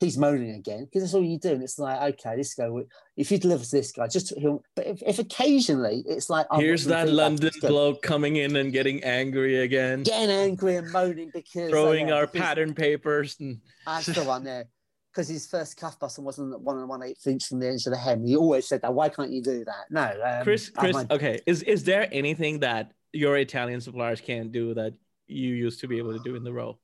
he's moaning again because that's all you do. And it's like, okay, this guy, if you deliver to this guy, just he'll, but if, if occasionally it's like, oh, here's that London bloke coming in and getting angry again, getting angry and moaning because throwing our pattern papers and that's the one there. Because his first cuff button wasn't one and one eighth inch from the edge of the hem. He always said that. Why can't you do that? No, um, Chris. Chris, okay. Is is there anything that your Italian suppliers can't do that you used to be able to do in the row?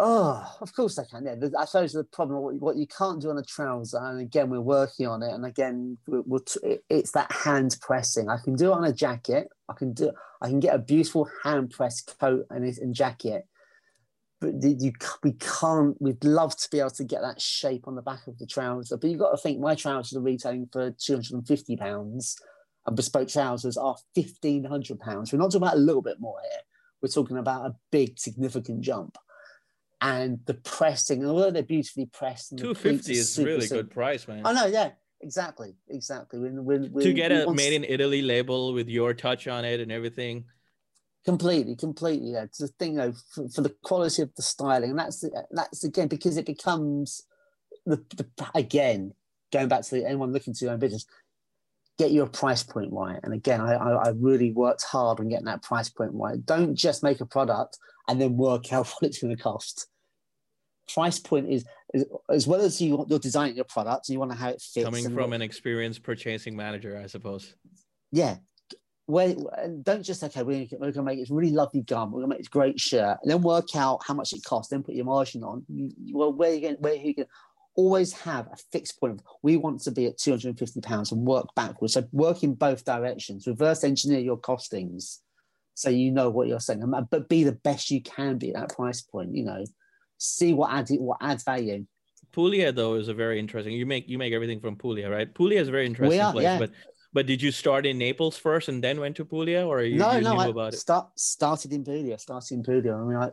Oh, of course I can. Yeah, I suppose the problem what, you can't do on a trouser, and again we're working on it, and again we're t- it's that hand pressing. I can do it on a jacket. I can do. I can get a beautiful hand pressed coat and, and jacket, but you we can't. We'd love to be able to get that shape on the back of the trouser, but you've got to think my trousers are retailing for two hundred and fifty pounds, and bespoke trousers are fifteen hundred pounds. We're not talking about a little bit more here. We're talking about a big significant jump and the pressing, although they're beautifully pressed, two fifty is really simple. good price, man. Oh, I know, yeah, exactly, exactly. When, when, when to get a made in Italy label with your touch on it and everything. Completely, completely. Yeah, it's the thing though for, for, the quality of the styling, and that's the, that's again because it becomes the, the again going back to the, anyone looking to your own business get your price point right. And again, I, I, I, really worked hard on getting that price point right. Don't just make a product and then work out what it's going to cost. Price point is, is as well as you, you're designing your product and you want to how it fits. Coming from an experienced purchasing manager, I suppose. Yeah. Where, don't just okay, we're gonna, we're gonna make this really lovely garment, we're gonna make this great shirt, and then work out how much it costs, then put your margin on. Well, where you going, where you going, always have a fixed point. We want to be at 250 pounds and work backwards. So work in both directions, reverse engineer your costings so you know what you're saying, um, but be the best you can be at that price point, you know, see what adds what adds value. Puglia though is a very interesting. You make you make everything from Puglia, right? Puglia is a very interesting are, place, yeah. but but did you start in Naples first and then went to Puglia, or you, no, you no, knew I about it? Start, started in Puglia. Started in Puglia. I mean, I,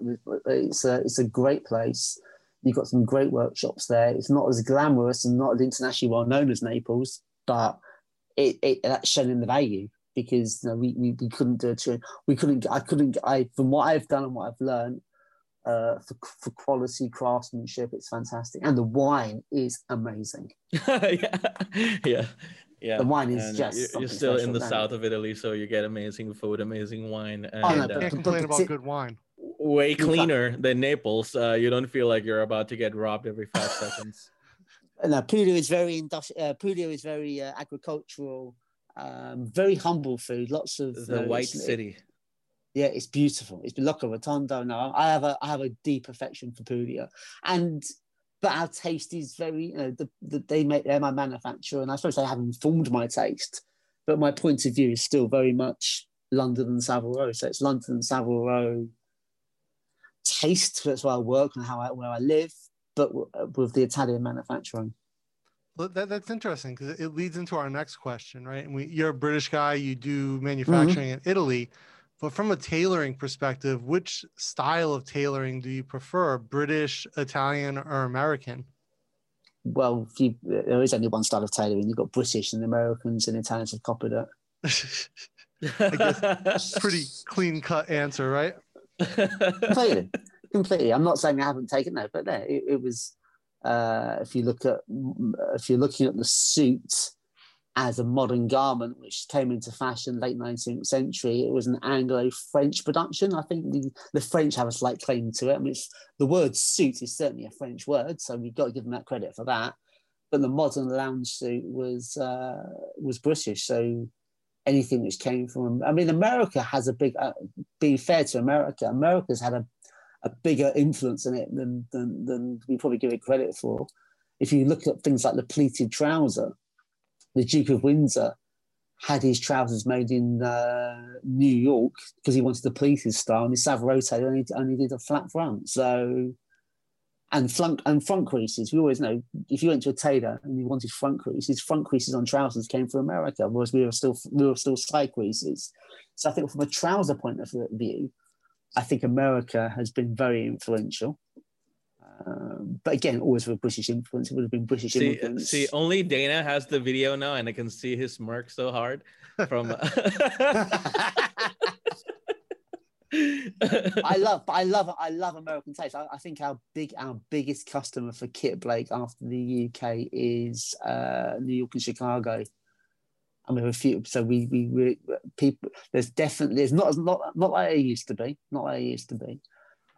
it's a it's a great place. You've got some great workshops there. It's not as glamorous and not as internationally well known as Naples, but it, it that's shown the value because you know, we, we, we couldn't do it. We couldn't. I couldn't. I from what I've done and what I've learned uh, for for quality craftsmanship, it's fantastic, and the wine is amazing. yeah, yeah. Yeah, the wine is and just. You're, you're still in the south of Italy, so you get amazing food, amazing wine. And, oh, no, but, uh, can't complain about good wine way cleaner than Naples. Uh, you don't feel like you're about to get robbed every five seconds. No, Puglia is very industrial. Uh, Puglia is very uh, agricultural, um, very humble food. Lots of the uh, white city. Yeah, it's beautiful. It's Locorotondo. No, I have a I have a deep affection for Puglia, and but our taste is very you know the, the, they make they're my manufacturer, and I suppose they have informed my taste, but my point of view is still very much London and Savile Row. So it's London and Savile Row taste. That's where I work and how I, where I live, but with the Italian manufacturing. Well, that, that's interesting because it leads into our next question, right? And we, you're a British guy, you do manufacturing mm-hmm. in Italy, but from a tailoring perspective, which style of tailoring do you prefer, British, Italian, or American? Well, you, there is only one style of tailoring. You've got British and Americans and Italians have copied it. I guess pretty clean cut answer, right? Completely, completely. I'm not saying I haven't taken that, but there it, it was. Uh, if you look at if you're looking at the suit as a modern garment which came into fashion late 19th century, it was an Anglo-French production. I think the, the French have a slight claim to it. I mean, the word suit is certainly a French word, so we've got to give them that credit for that. But the modern lounge suit was uh, was British, so anything which came from. I mean, America has a big. Uh, being fair to America, America's had a, a bigger influence in it than, than than we probably give it credit for. If you look at things like the pleated trouser, the Duke of Windsor had his trousers made in uh, New York because he wanted the pleated style, and his Row only only did a flat front. So and front and front creases. We always know if you went to a tailor and you wanted front creases, front creases on trousers came from America, whereas we were still we were still side creases. So I think from a trouser point of view, I think America has been very influential. Um, but again, always with British influence, it would have been British see, influence. See, only Dana has the video now, and I can see his smirk so hard from. I love, I love, I love American taste. I, I, think our big, our biggest customer for Kit Blake after the UK is uh, New York and Chicago. I mean, a few. So we, we, we, people. There's definitely, there's not, not, not like it used to be. Not like it used to be.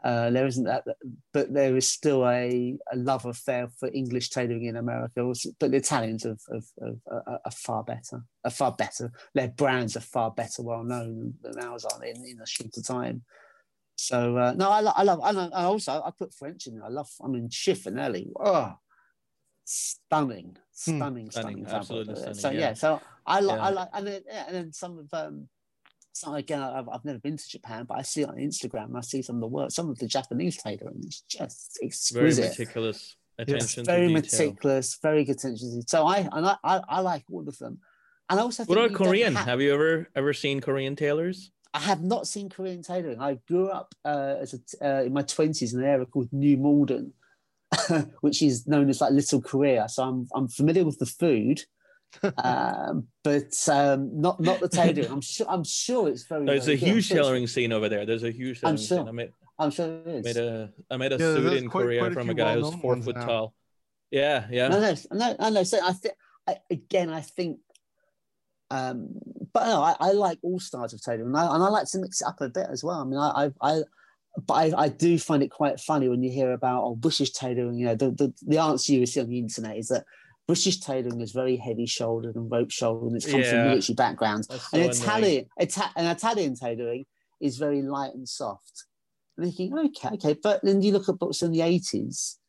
Uh, there isn't that, but there is still a, a love affair for English tailoring in America. But the Italians are, are, are, are, far better, are far better. Their brands are far better well known than ours are in, in a shorter time. So uh, no, I, I love. I, love, I also I put French in. I love. I mean, Cifonelli. Oh, stunning, stunning, hmm. stunning, stunning absolutely stunning, So yeah. yeah, so I like. Yeah. I like, and then, yeah, and then some of um, so again, I've, I've never been to Japan, but I see it on Instagram. I see some of the work, some of the Japanese tailoring is just exquisite. Very meticulous attention. Yes, very meticulous, very good attention. So I and I, I, I, like all of them. And I also what about Korean? Have, have you ever ever seen Korean tailors? I have not seen Korean tailoring. I grew up uh, as a, uh, in my twenties in an area called New Malden, which is known as like Little Korea. So I'm I'm familiar with the food um, but um, not not the tailoring. I'm sure. I'm sure it's very. There's very a huge tailoring scene over there. There's a huge I'm sure. scene. I made, I'm sure it is. Made a I made a yeah, suit in quite, Korea quite from a guy who's four foot now. tall. Yeah, yeah. No, no, no, no. no. So I think again, I think. Um, but no, I, I like all styles of tailoring, and I, and I like to mix it up a bit as well. I mean, I, I, I but I, I, do find it quite funny when you hear about oh British tailoring. You know, the, the, the answer you see on the internet is that British tailoring is very heavy shouldered and rope shouldered, and it's come yeah. from military backgrounds. So and Italian, Ita- and Italian tailoring is very light and soft. And thinking, okay, okay, but then you look at books in the eighties,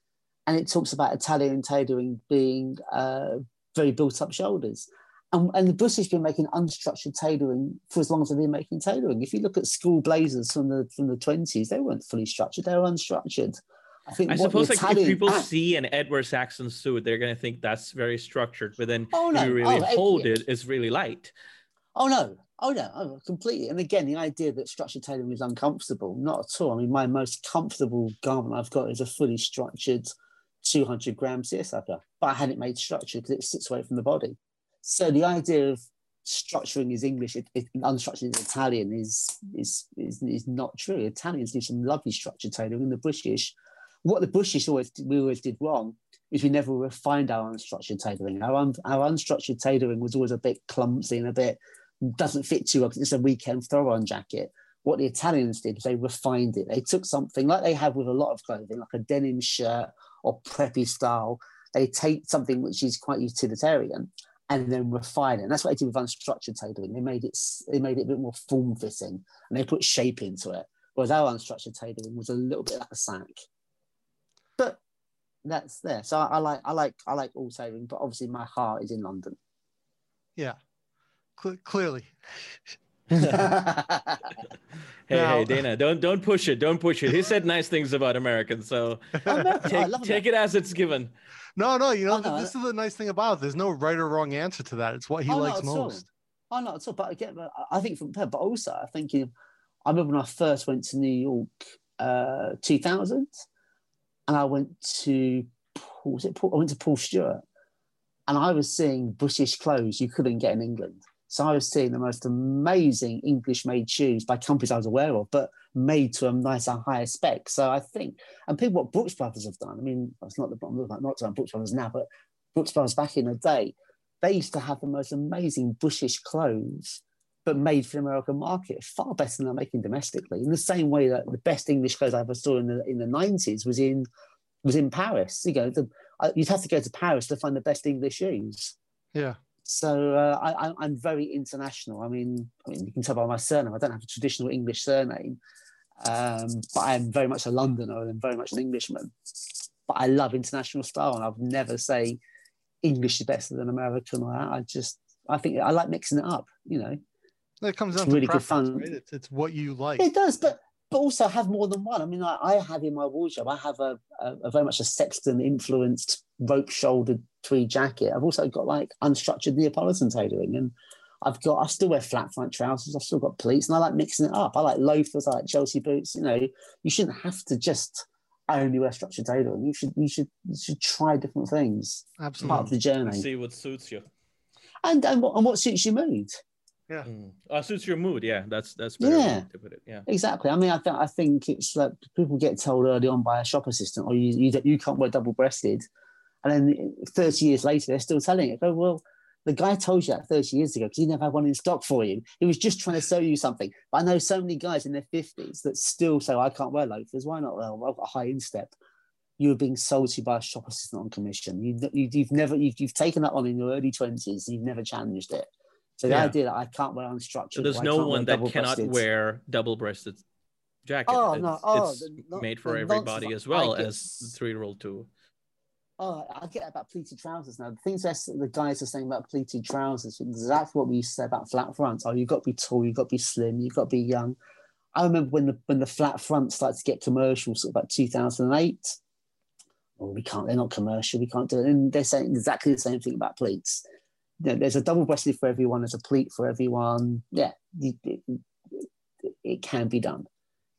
and it talks about Italian tailoring being uh, very built up shoulders. And, and the British have been making unstructured tailoring for as long as they've been making tailoring. If you look at school blazers from the from the twenties, they weren't fully structured; they were unstructured. I think I suppose like if people see an Edward Sexton suit, they're gonna think that's very structured, but then oh, no. you really oh, hold it, it's really light. Oh no, oh no, oh, completely. And again, the idea that structured tailoring is uncomfortable, not at all. I mean, my most comfortable garment I've got is a fully structured 200 gram seersucker, but I had it made structured because it sits away from the body. So the idea of structuring is English, it, it, unstructured is Italian is, is is is not true. Italians do some lovely structured tailoring, and the British what the British always we always did wrong is we never refined our unstructured tailoring. Our, un, our unstructured tailoring was always a bit clumsy and a bit doesn't fit too well because it's a weekend throw-on jacket. What the Italians did is they refined it. They took something like they have with a lot of clothing, like a denim shirt or preppy style. They take something which is quite utilitarian and then refine it. And that's what they did with unstructured tailoring. They made it they made it a bit more form fitting and they put shape into it. Whereas our unstructured tailoring was a little bit like a sack that's there. So I, I, like I like I like all saving, but obviously my heart is in London. Yeah, Cl- clearly. hey, now, hey, Dana, don't don't push it. Don't push it. He said nice things about Americans, so take, take it as it's given. No, no, you know, oh, no, this is the nice thing about it. There's no right or wrong answer to that. It's what he oh, likes most. Oh, not at all. But again, I think from but also I think you know, I remember when I first went to New York, uh, 2000 and I went to was it Paul, I went to Paul Stuart, and I was seeing British clothes you couldn't get in England. So I was seeing the most amazing English-made shoes by companies I was aware of, but made to a nicer, higher spec. So I think, and people, what Brooks Brothers have done. I mean, it's not the I'm not Brooks Brothers now, but Brooks Brothers back in the day, they used to have the most amazing British clothes but made for the American market, far better than they're making domestically. In the same way that the best English clothes I ever saw in the in the nineties was in was in Paris. You know, the, uh, you'd have to go to Paris to find the best English shoes. Yeah. So uh, I, am very international. I mean, I mean, you can tell by my surname. I don't have a traditional English surname, um, but I am very much a Londoner and very much an Englishman. But I love international style, and I've never say English is better than American. I just, I think I like mixing it up. You know. It comes down to really good fun. Right? It's, it's what you like. It does, but but also have more than one. I mean, I, I have in my wardrobe, I have a, a, a very much a Sexton influenced rope shouldered tweed jacket. I've also got like unstructured Neapolitan tailoring and I've got, I still wear flat front trousers. I've still got pleats and I like mixing it up. I like loafers, I like Chelsea boots. You know, you shouldn't have to just only wear structured tailoring. You should, you should, you should try different things. Absolutely. Part of the journey. See what suits you. And, and, what, and what suits your mood. Yeah. Mm. Uh, suits your mood. Yeah. That's, that's yeah. to put it. Yeah. Exactly. I mean, I, th- I think it's like people get told early on by a shop assistant, or oh, you, you, you can't wear double breasted. And then 30 years later, they're still telling it. Go, well, the guy told you that 30 years ago because he never had one in stock for you. He was just trying to sell you something. But I know so many guys in their 50s that still say, I can't wear loafers. Why not? Well, I've got a high instep. You were being sold to by a shop assistant on commission. You, you, have never, you've, you've taken that on in your early 20s and you've never challenged it. So the yeah. idea that I can't wear unstructured. So there's no one that cannot wear double breasted jacket. Oh, it's, no. Oh, it's made for everybody as well as the three year old too oh, I get about pleated trousers now. The things that the guys are saying about pleated trousers, exactly what we used to say about flat fronts. Oh, you've got to be tall, you've got to be slim, you've got to be young. I remember when the when the flat front started to get commercial, sort of about 2008. Oh, we can't, they're not commercial, we can't do it. And they're saying exactly the same thing about pleats. You know, there's a double breasted for everyone, there's a pleat for everyone. Yeah, it, it, it can be done.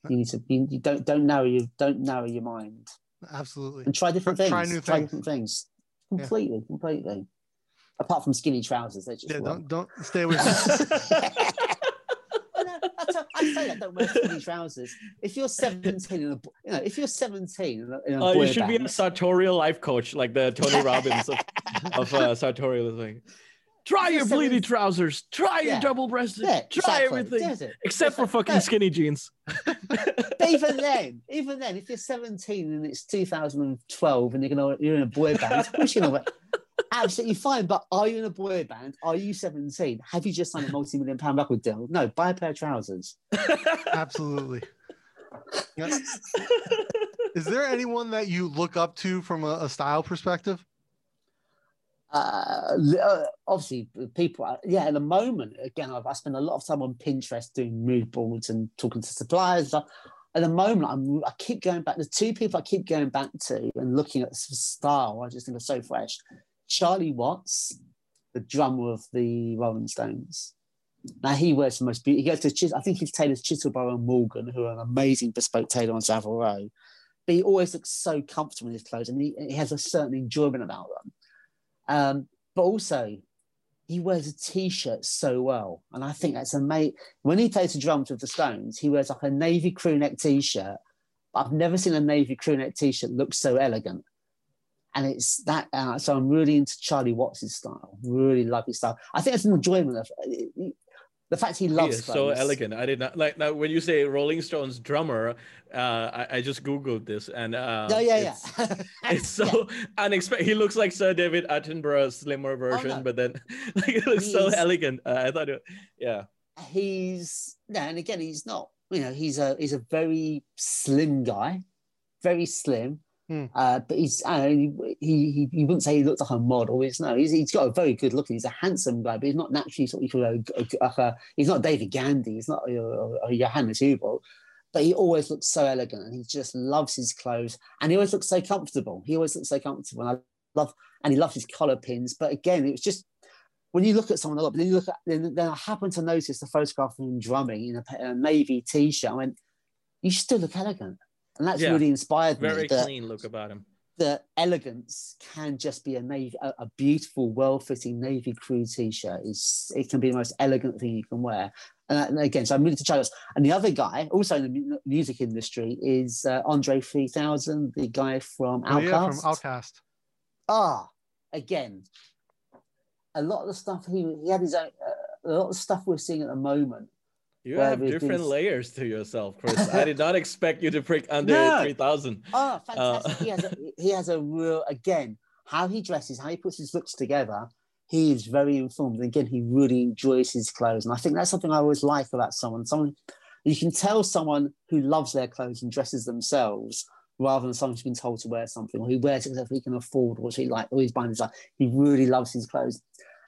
You need to you, you don't don't narrow you don't narrow your mind. Absolutely. And try different things. Try new try things. different things. Completely, yeah. completely. Apart from skinny trousers, they just yeah. Don't don't stay with. I say that don't wear skinny trousers. If you're 17, in a, you know, if you're 17, in a, in a uh, you should band, be a sartorial life coach like the Tony Robbins of, of uh, sartorial. Like, try your bleedy trousers, try yeah. your double breasted, yeah, try exactly. everything, except for fucking skinny jeans. even then, even then, if you're 17 and it's 2012 and you're gonna you're in a boy band, you know, absolutely fine. But are you in a boy band? Are you 17? Have you just signed a multi-million pound record deal? No, buy a pair of trousers. Absolutely. Is there anyone that you look up to from a, a style perspective? Uh, uh, obviously people yeah at the moment again I've, i spend a lot of time on pinterest doing mood boards and talking to suppliers at the moment I'm, i keep going back the two people i keep going back to and looking at the style i just think are so fresh. Charlie watts the drummer of the rolling stones. Now he wears the most beautiful he goes to Chis- i think he's tailored Chiselborough and morgan who are an amazing bespoke tailor on savile row. But he always looks so comfortable in his clothes and he, he has a certain enjoyment about them um, but also, he wears a t-shirt so well, and I think that's amazing. When he plays the drums with the Stones, he wears like a navy crew neck t-shirt. I've never seen a navy crew neck t-shirt look so elegant, and it's that. Uh, so I'm really into Charlie Watts' style. Really love his style. I think it's an enjoyment of the fact he loves he so elegant. I did not like now when you say Rolling Stones drummer. Uh, I, I just googled this and uh, oh yeah, it's, yeah. it's so yeah. unexpected. He looks like Sir David Attenborough's slimmer version, oh, no. but then like it looks he's, so elegant. Uh, I thought, it, yeah. He's yeah, and again, he's not. You know, he's a he's a very slim guy, very slim Hmm. Uh, but he's uh, he, he he wouldn't say he looks like a model. It's no, he's, he's got a very good look. He's a handsome guy, but he's not naturally sort of a, a, a, he's not David Gandy. He's not a, a Johannes Huebl, but he always looks so elegant and he just loves his clothes and he always looks so comfortable. He always looks so comfortable. And I love and he loves his collar pins. But again, it was just when you look at someone a lot, but then you look at then, then I happened to notice the photograph of him drumming in a, a navy t-shirt. I went, you still look elegant and that's yeah. really inspired Very me. Very clean look about him. The elegance can just be a navy, a, a beautiful, well-fitting navy crew t-shirt. Is it can be the most elegant thing you can wear. And, and again, so I'm really to Charles. And the other guy, also in the music industry, is uh, Andre 3000, the guy from OutKast. Oh, yeah, from OutKast. Ah, again, a lot of the stuff he, he had his own. Uh, a lot of the stuff we're seeing at the moment you have different layers to yourself, Chris. I did not expect you to prick under no. 3000. Oh, fantastic. Uh, he, has a, he has a real, again, how he dresses, how he puts his looks together. He is very informed. And again, he really enjoys his clothes. And I think that's something I always like about someone. Someone you can tell someone who loves their clothes and dresses themselves rather than someone who's been told to wear something or who wears it because he can afford or he like or he's buying his like he really loves his clothes.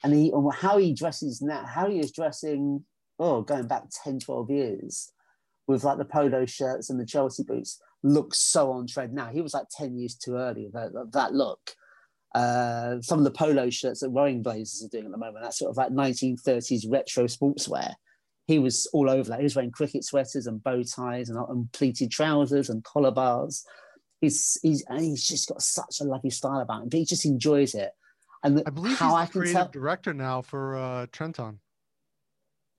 And he and how he dresses now, how he is dressing oh, going back 10, 12 years with like the polo shirts and the Chelsea boots looks so on trend now. He was like 10 years too early with that, that look. Uh, some of the polo shirts that Rowing Blazers are doing at the moment, that sort of like 1930s retro sportswear. He was all over that. He was wearing cricket sweaters and bow ties and, and pleated trousers and collar bars. He's, he's, and he's just got such a lovely style about him, but he just enjoys it. And I believe how he's the I creative tell, director now for uh, Trenton.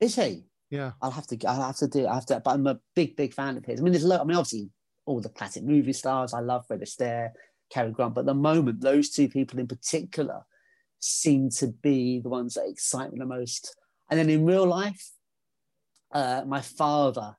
Is he? Yeah. I'll have to. I'll have to do. I have to. But I'm a big, big fan of his. I mean, there's. a lot. I mean, obviously, all the classic movie stars. I love Fred Astaire, Cary Grant. But at the moment, those two people in particular seem to be the ones that excite me the most. And then in real life, uh, my father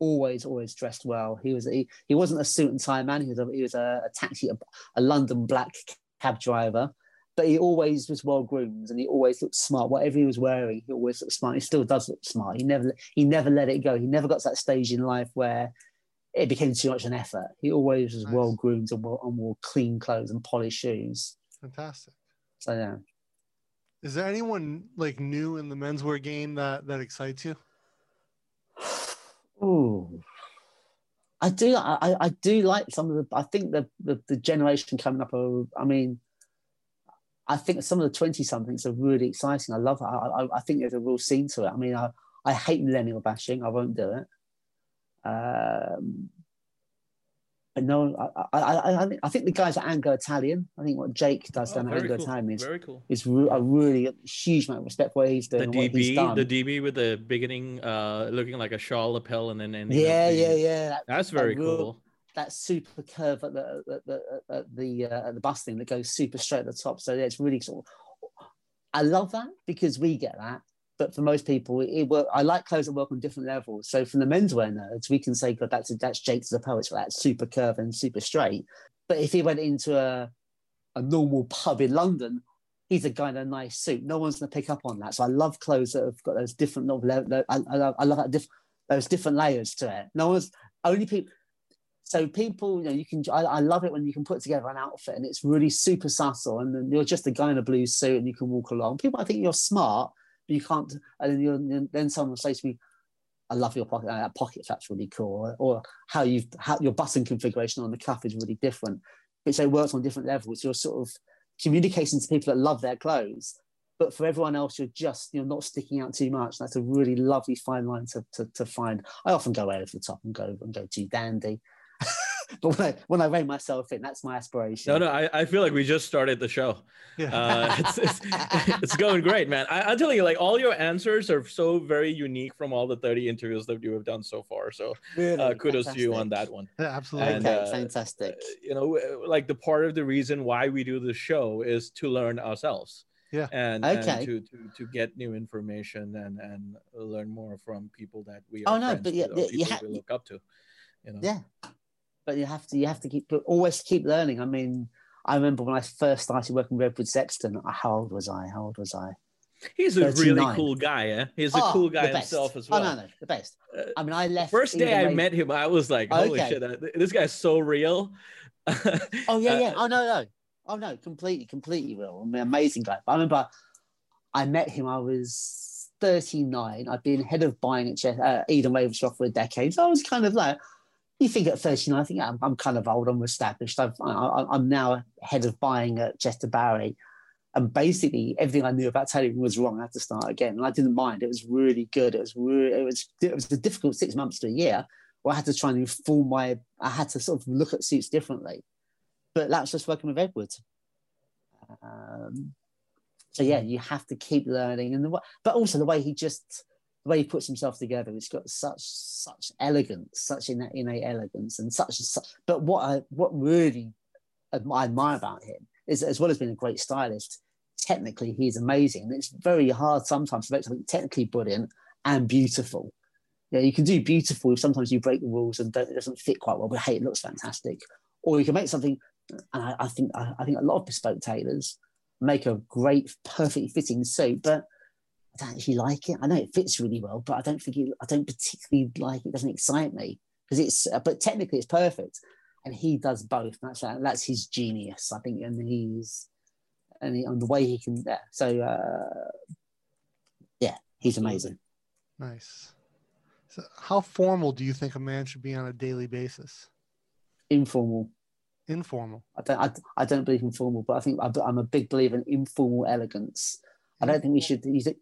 always, always dressed well. He was. He, he wasn't a suit and tie man. He was a, he was a, a taxi, a, a London black cab driver but he always was well groomed and he always looked smart. Whatever he was wearing, he always looked smart. He still does look smart. He never he never let it go. He never got to that stage in life where it became too much an effort. He always was nice. well groomed and, well, and wore clean clothes and polished shoes. Fantastic. So yeah. Is there anyone like new in the menswear game that that excites you? Oh, I do. I, I do like some of the. I think the the, the generation coming up. Are, I mean, I think some of the 20 somethings are really exciting. I love it. I, I, I, think there's a real scene to it. I mean, I, I hate millennial bashing. I won't do it. Um, but no, I, I, I, I think the guys at Anglo Italian, I think what Jake does oh, down at Anglo cool. Italian is, very cool. is re- a really huge amount of respect for what he's doing. The DB, the DB with the beginning, uh, looking like a shawl lapel and then, and yeah, yeah, yeah. That, that's very that cool. That super curve at the at the at the, uh, at the busting that goes super straight at the top. So yeah, it's really sort of. I love that because we get that, but for most people, it, work. I like clothes that work on different levels. So from the menswear nerds, we can say, "God, that's that's Jake's the poet for that super curve and super straight." But if he went into a a normal pub in London, he's a guy in a nice suit. No one's going to pick up on that. So I love clothes that have got those different. I, love, I love that diff, those different layers to it. No one's only people so people, you know, you can. I, I, love it when you can put together an outfit and it's really super subtle, and then you're just a guy in a blue suit and you can walk along. People, I think you're smart, but you can't. And then, then someone will say to me, "I love your pocket. That pocket that's really cool," or, how you've how your button configuration on the cuff is really different. Which it works on different levels. You're sort of communicating to people that love their clothes, but for everyone else, you're just you're not sticking out too much. That's a really lovely fine line to, to, to find. I often go over the top and go and go too dandy. but when I when I rein myself in, that's my aspiration. No, no, I, I feel like we just started the show. Yeah. Uh, it's, it's, it's going great, man. I, I'm telling you, like all your answers are so very unique from all the 30 interviews that you have done so far. So really? uh, kudos fantastic. to you on that one. Yeah, absolutely. And, okay, uh, fantastic. You know, like the part of the reason why we do the show is to learn ourselves. Yeah. And, okay. and to, to to get new information and and learn more from people that we oh no, but yeah, you ha- we look up to. You know? Yeah but you have to you have to keep always keep learning. I mean, I remember when I first started working with Edward Sexton. How old was I? How old was I? He's a 39. really cool guy. Yeah, he's a oh, cool guy himself as well. Oh no, no, the best. Uh, I mean, I left. First day I met him, I was like, "Holy okay. shit, this guy's so real." oh yeah, uh, yeah. Oh no, no. Oh no, completely, completely real. I mean, amazing guy. But I remember I met him. I was 39. I'd been head of buying at uh, Ede & Ravenscroft for a decade. So I was kind of like, you think at 39, I think I'm, I'm kind of old, I'm established. I've, I, am now head of buying at Chester Barrie. And basically, everything I knew about tailoring was wrong. I had to start again. And I didn't mind. It was really good. It was it was, it was a difficult six months to a year where I had to try and inform my, I had to sort of look at suits differently. But that's just working with Edwards. Um, so yeah, you have to keep learning. And the, but also the way he just, the way he puts himself together, it's got such such elegance, such innate, innate elegance, and such, such. But what I what really I admire about him is, as well as being a great stylist, technically he's amazing. And it's very hard sometimes to make something technically brilliant and beautiful. Yeah, you can do beautiful if sometimes you break the rules and it doesn't fit quite well, but hey, it looks fantastic. Or you can make something, and I, I think I, I think a lot of bespoke tailors make a great, perfectly fitting suit, but don't actually like it. I know it fits really well, but I don't think it, I don't particularly like it. it doesn't excite me because it's, uh, but technically it's perfect. And he does both. That's uh, that's his genius, I think. And he's, and, he, and the way he can, yeah. So, uh, yeah, he's amazing. Nice. So how formal do you think a man should be on a daily basis? Informal. Informal. I don't. I, I don't believe in formal, but I think I, am a big believer in informal elegance. I don't think we should use it.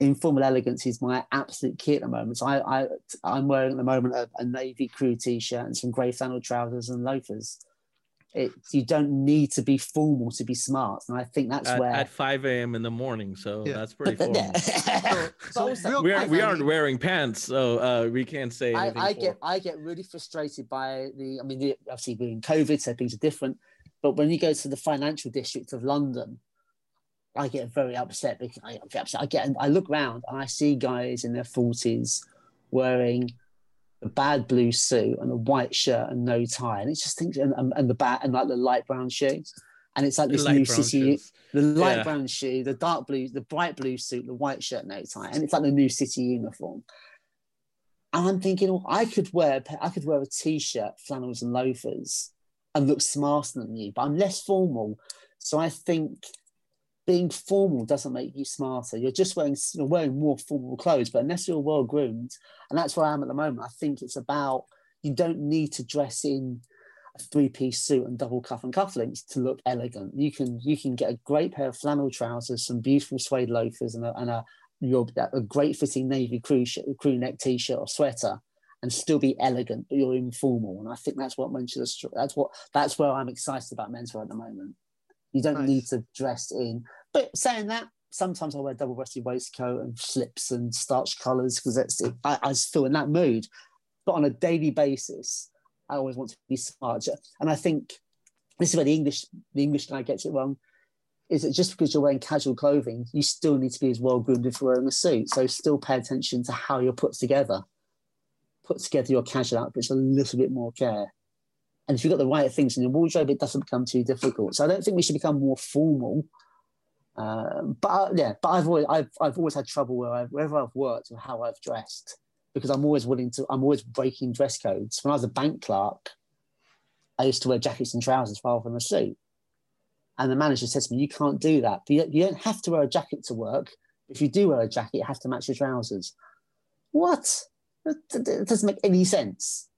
Informal elegance is my absolute key at the moment. So I, I I'm wearing at the moment a, a navy crew t-shirt and some grey flannel trousers and loafers it, you don't need to be formal to be smart and i think that's at, where at 5 a.m in the morning so yeah. that's pretty formal yeah. so, so we, are, we aren't wearing pants so uh, we can't say I, I get i get really frustrated by the i mean the, obviously being covid so things are different but when you go to the financial district of london i get very upset because i get upset i get i look around and i see guys in their 40s wearing a bad blue suit and a white shirt and no tie, and it just thinks and, and the bat and like the light brown shoes, and it's like this new city, shoes. the light yeah. brown shoe, the dark blue, the bright blue suit, the white shirt, no tie, and it's like the new city uniform. And I'm thinking, well, I could wear I could wear a t-shirt, flannels, and loafers, and look smarter than you, but I'm less formal. So I think being formal doesn't make you smarter. You're just wearing you're wearing more formal clothes, but unless you're well groomed, and that's where I am at the moment. I think it's about you don't need to dress in a three-piece suit and double cuff and cufflinks to look elegant. You can you can get a great pair of flannel trousers, some beautiful suede loafers, and a, and a your a great fitting navy crew sh- crew neck t-shirt or sweater, and still be elegant, but you're informal. And I think that's what men should. That's what that's where I'm excited about menswear at the moment. You don't nice. need to dress in. But saying that, sometimes I wear double breasted waistcoat and slips and starch collars because that's it. I, I just feel in that mood. But on a daily basis, I always want to be smart. And I think this is where the English the English guy gets it wrong. Is that just because you're wearing casual clothing, you still need to be as well groomed if you're wearing a suit. So still pay attention to how you're put together. Put together your casual outfits a little bit more care. And if you've got the right things in your wardrobe, it doesn't become too difficult. So I don't think we should become more formal. Um, but uh, yeah, but I've always I've, I've always had trouble where I've, wherever I've worked or how I've dressed because I'm always willing to I'm always breaking dress codes. When I was a bank clerk, I used to wear jackets and trousers rather than a suit. And the manager said to me, "You can't do that. You, you don't have to wear a jacket to work. If you do wear a jacket, you have to match your trousers." What? It doesn't make any sense.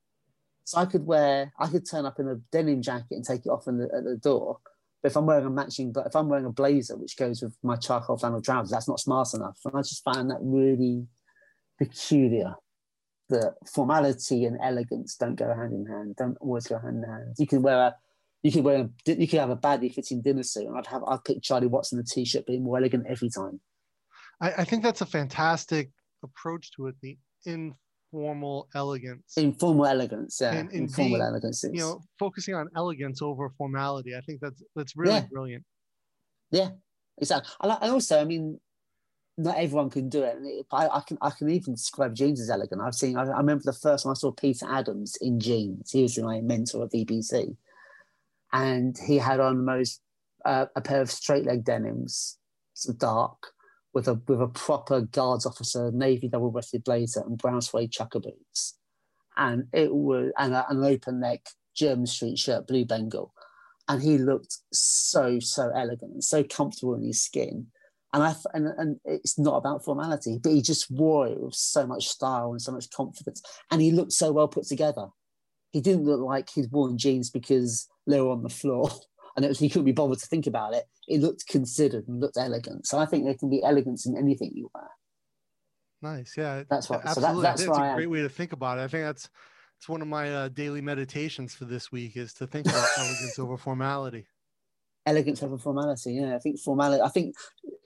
So I could wear, I could turn up in a denim jacket and take it off the, at the door. But if I'm wearing a matching, but if I'm wearing a blazer which goes with my charcoal flannel trousers, that's not smart enough. And I just find that really peculiar. That formality and elegance don't go hand in hand. Don't always go hand in hand. You can wear a, you can wear, a, you can have a badly fitting dinner suit, and I'd have, I'd pick Charlie Watson the t-shirt being more elegant every time. I, I think that's a fantastic approach to it. The in informal elegance. Informal elegance, yeah. And, and informal being, elegance. You know, focusing on elegance over formality. I think that's that's really yeah. brilliant. Yeah, exactly. And also, I mean, not everyone can do it. I, I, can I can even describe jeans as elegant. I've seen. I, I, remember the first time I saw Peter Adams in jeans. He was my mentor at BBC, and he had on the most uh, a pair of straight leg denims, so dark, with a with a proper guards officer, navy double breasted blazer, and brown suede chukka boots, and it was and a, an open neck Jermyn Street shirt, blue Bengal, and he looked so so elegant and so comfortable in his skin. And I and, and it's not about formality, but he just wore it with so much style and so much confidence, and he looked so well put together. He didn't look like he'd worn jeans because they were on the floor. and it was, he couldn't be bothered to think about it. It looked considered and looked elegant. So I think there can be elegance in anything you wear. Nice, yeah. That's what. Absolutely. So that, that's, that's a great way to think about it. I think that's it's one of my uh, daily meditations for this week is to think about elegance over formality. Elegance over formality, yeah. I think formality. I think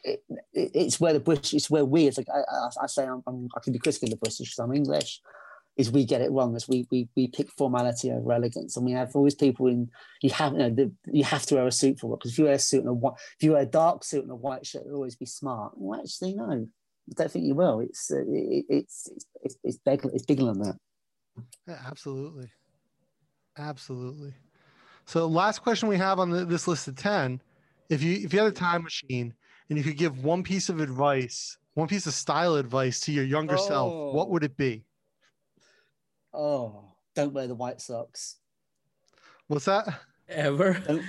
it, it, it's where the British, it's where we, as I, I, I say, I'm, I'm, i can be critical of the British because I'm English is we get it wrong as we we we pick formality over elegance. And we have always people in you have you know the, you have to wear a suit for work because if you wear a suit and a white if you wear a dark suit and a white shirt you'll always be smart. Well actually no. I don't think you will. It's uh, it, it's it's it's, big, it's bigger than that. Yeah, absolutely. Absolutely. So last question we have on the, this list of 10 if you if you had a time machine and you could give one piece of advice one piece of style advice to your younger oh. self what would it be Oh, don't wear the white socks. What's that? Ever? Don't,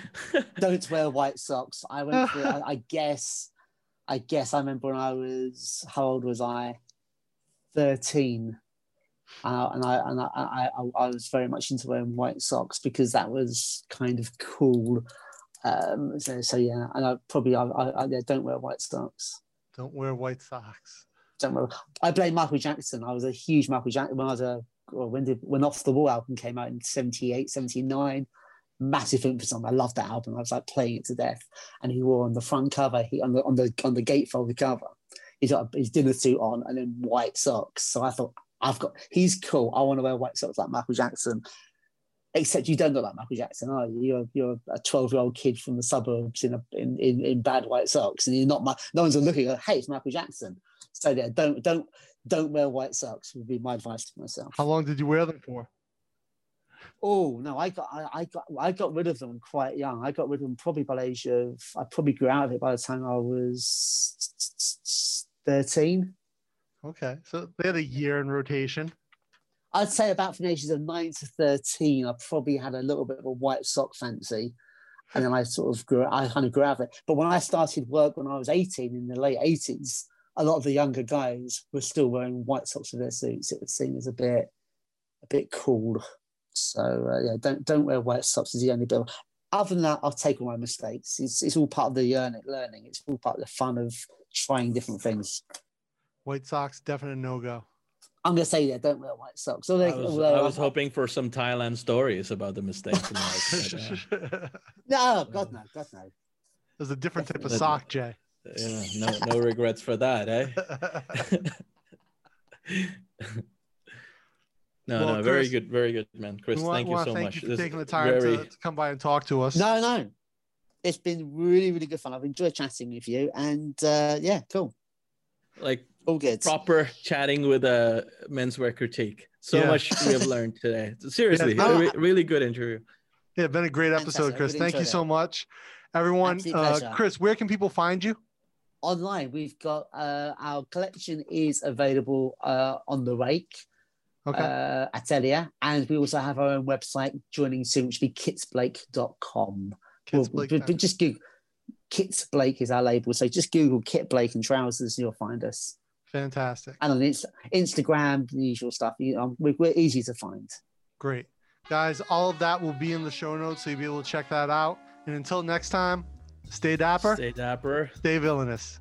don't wear white socks. I went through, I, I guess, I guess I remember when I was, how old was I? 13. Uh, and I and I, I, I was very much into wearing white socks because that was kind of cool. Um, so, so yeah, and I probably I, I, I yeah, don't wear white socks. Don't wear white socks. Don't wear. I blame Michael Jackson. I was a huge Michael Jackson when I was a when did when Off the Wall album came out in 78, 79 massive influence on. I loved that album. I was like playing it to death. And he wore on the front cover, he on the on the on the gatefold cover, he's got his dinner suit on and then white socks. So I thought, I've got he's cool. I want to wear white socks like Michael Jackson. Except you don't look like Michael Jackson, are you? You're, you're a 12 year old kid from the suburbs in, a, in, in, in bad white socks, and you're not. No one's looking at. Hey, it's Michael Jackson. So yeah, don't don't don't wear white socks. Would be my advice to myself. How long did you wear them for? Oh no, I got I, I, got I got rid of them quite young. I got rid of them probably by the age of I probably grew out of it by the time I was thirteen. Okay, so they had a year in rotation. I'd say about from the ages of nine to thirteen, I probably had a little bit of a white sock fancy, and then I sort of grew. I kind of grew out of it. But when I started work when I was eighteen in the late eighties, a lot of the younger guys were still wearing white socks with their suits. It was seen as a bit, a bit cool. So uh, yeah, don't don't wear white socks as the only bill. Other than that, I've taken my mistakes. It's it's all part of the learning. It's all part of the fun of trying different things. White socks, definite no go. I'm gonna say that don't wear white socks. So I was, I was hoping for some Thailand stories about the mistakes. no, God no, God no. There's a different type of sock, Jay. Yeah, no, no regrets for that, eh? no, well, no, Chris, very good, very good, man. Chris, want, thank you so thank much. You for taking the time very... to, to come by and talk to us. No, no, it's been really, really good fun. I've enjoyed chatting with you, and uh, yeah, cool. Like all good. Proper chatting with a menswear critique. So yeah. much we have learned today. Seriously, yeah, no, really good interview. Yeah, been a great episode, Fantastic. Chris. Thank you so much. Everyone, uh, Chris, where can people find you? Online, we've got uh, our collection is available uh, on the Rake okay. uh, Atelier, and we also have our own website joining soon, which will be kitsblake.com. Kits Blake, we'll, just Google Kits Blake is our label, so just Google Kit Blake and trousers, and you'll find us. Fantastic. And on Inst- Instagram, the usual stuff. You know, we're, we're easy to find. Great, guys. All of that will be in the show notes, so you'll be able to check that out. And until next time, stay dapper. Stay dapper. Stay villainous.